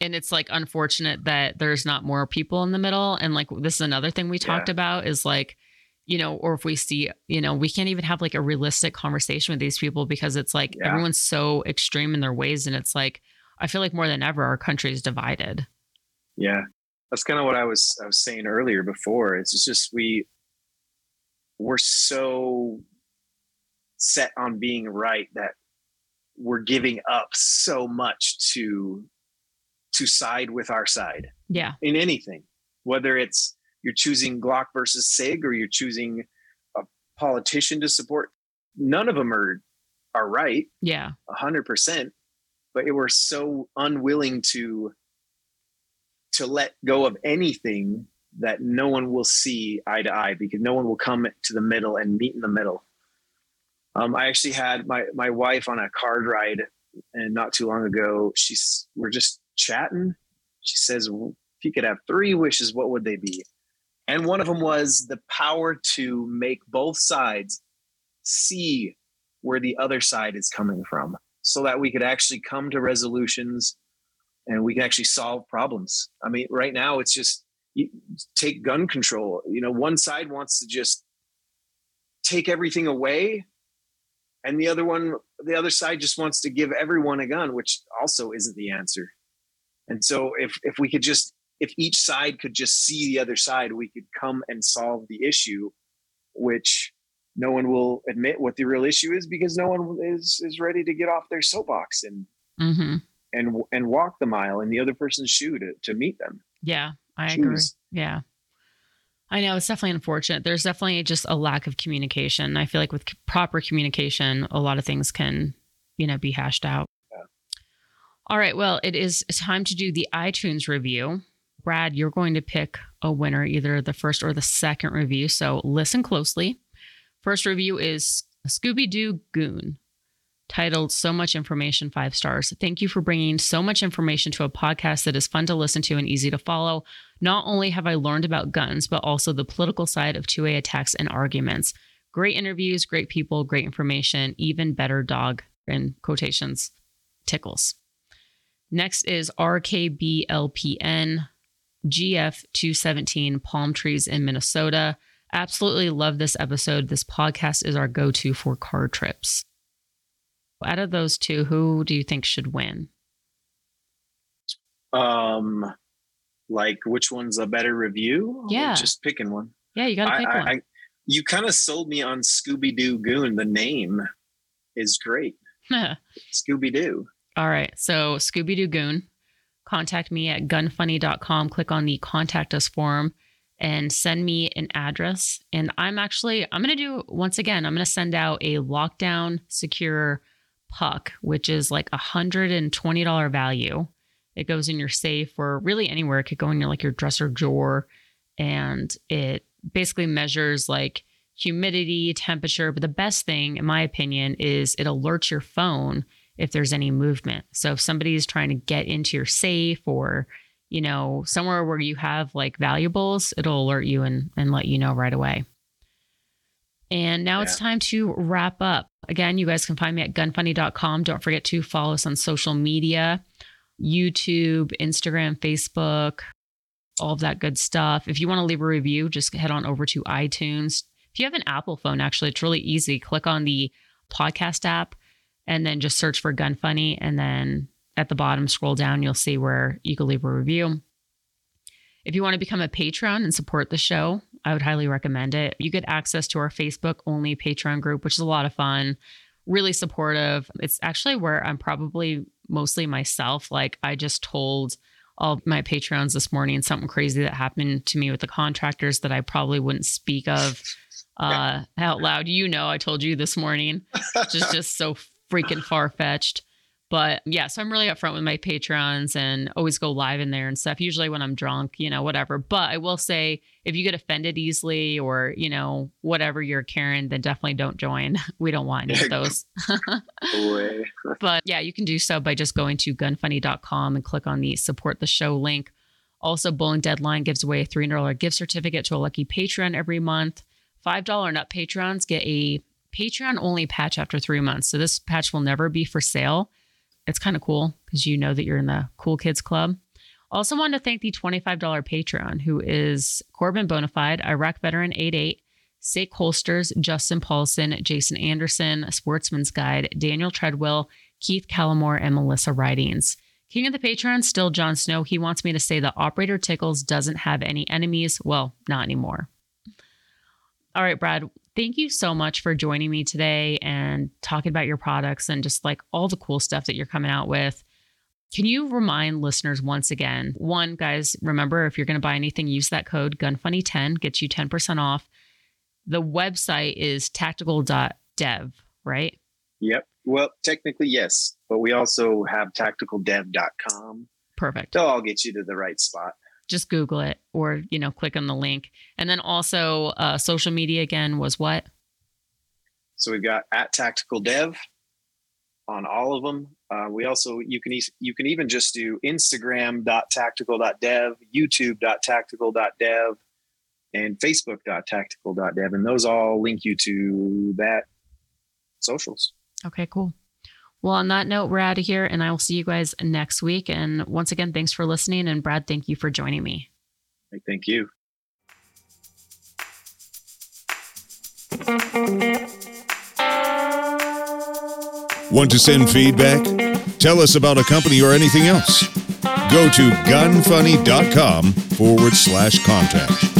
And it's like unfortunate that there's not more people in the middle. And like this is another thing we talked Yeah. about is like, you know, or if we see, you know, we can't even have like a realistic conversation with these people because it's like Yeah. everyone's so extreme in their ways. And it's like, I feel like more than ever, our country is divided. Yeah. That's kind of what I was I was saying earlier before. It's just we we're so set on being right that we're giving up so much to to side with our side Yeah. in anything. Whether it's you're choosing Glock versus SIG or you're choosing a politician to support, none of them are are right Yeah. a hundred percent, but we're so unwilling to to let go of anything that no one will see eye to eye because no one will come to the middle and meet in the middle. Um, I actually had my my wife on a card ride, and not too long ago, she's we're just chatting. She says, "If you could have three wishes, what would they be?" And one of them was the power to make both sides see where the other side is coming from so that we could actually come to resolutions and we can actually solve problems. I mean, right now it's just take gun control. You know, one side wants to just take everything away and the other one the other side just wants to give everyone a gun, which also isn't the answer. And so if if we could just if each side could just see the other side, we could come and solve the issue, which no one will admit what the real issue is because no one is is ready to get off their soapbox and Mm-hmm. And and walk the mile in the other person's shoe to to meet them. Yeah, I agree. Yeah. I know it's definitely unfortunate. There's definitely just a lack of communication. I feel like with proper communication, a lot of things can, you know, be hashed out. Yeah. All right. Well, it is time to do the iTunes review. Brad, you're going to pick a winner, either the first or the second review. So listen closely. First review is Scooby Doo Goon, titled So Much Information, five stars. Thank you for bringing so much information to a podcast that is fun to listen to and easy to follow. Not only have I learned about guns, but also the political side of 2A attacks and arguments. Great interviews, great people, great information, even better dog in quotations tickles. Next is RKBLPN GF217 Palm Trees in Minnesota. Absolutely love this episode. This podcast is our go to for car trips. Out of those two, who do you think should win? Um, like which one's a better review? Yeah. just picking one. Yeah, you got to pick I, one. I, you kind of sold me on Scooby Doo Goon. The name is great. *laughs* Scooby Doo. All right. So, Scooby Doo Goon, contact me at gunfunny.com. Click on the contact us form and send me an address. And I'm actually, I'm going to do, once again, I'm going to send out a lockdown secure puck, which is like a $120 value. It goes in your safe or really anywhere. It could go in your like your dresser drawer. And it basically measures like humidity, temperature. But the best thing, in my opinion, is it alerts your phone if there's any movement. So if somebody's trying to get into your safe or, you know, somewhere where you have like valuables, it'll alert you and, and let you know right away. And now it's time to wrap up. Again, you guys can find me at gunfunny.com. Don't forget to follow us on social media YouTube, Instagram, Facebook, all of that good stuff. If you want to leave a review, just head on over to iTunes. If you have an Apple phone, actually, it's really easy. Click on the podcast app and then just search for Gun Funny. And then at the bottom, scroll down, you'll see where you can leave a review. If you want to become a patron and support the show, I would highly recommend it. You get access to our Facebook only Patreon group, which is a lot of fun, really supportive. It's actually where I'm probably mostly myself. Like, I just told all my patrons this morning something crazy that happened to me with the contractors that I probably wouldn't speak of *laughs* uh, out loud. You know, I told you this morning, which is just so freaking far fetched. But yeah, so I'm really upfront with my patrons and always go live in there and stuff. Usually when I'm drunk, you know, whatever. But I will say, if you get offended easily or you know whatever you're Karen, then definitely don't join. *laughs* We don't want any of those. *laughs* *laughs* But yeah, you can do so by just going to gunfunny.com and click on the support the show link. Also, Bowling Deadline gives away a $300 gift certificate to a lucky patron every month. $5 and up patrons get a Patreon only patch after three months. So this patch will never be for sale. It's kind of cool because you know that you're in the cool kids club. Also, wanted to thank the $25 patron who is Corbin Bonafide, Iraq veteran 88, Sake Holsters, Justin Paulson, Jason Anderson, Sportsman's Guide, Daniel Treadwell, Keith Callamore, and Melissa Ridings. King of the Patrons, still Jon Snow. He wants me to say that Operator Tickles doesn't have any enemies. Well, not anymore. All right, Brad, thank you so much for joining me today and talking about your products and just like all the cool stuff that you're coming out with. Can you remind listeners once again? One, guys, remember if you're going to buy anything, use that code GUNFUNNY10, gets you 10% off. The website is tactical.dev, right? Yep. Well, technically, yes, but we also have tacticaldev.com. Perfect. They'll all get you to the right spot. Just Google it or, you know, click on the link. And then also uh, social media again was what? So we've got at tactical dev on all of them. Uh, we also you can e- you can even just do Instagram.tactical.dev, YouTube.tactical.dev, and Facebook.tactical.dev, and those all link you to that socials. Okay, cool. Well, on that note, we're out of here and I will see you guys next week. And once again, thanks for listening. And Brad, thank you for joining me. Thank you. Want to send feedback? Tell us about a company or anything else. Go to gunfunny.com forward slash contact.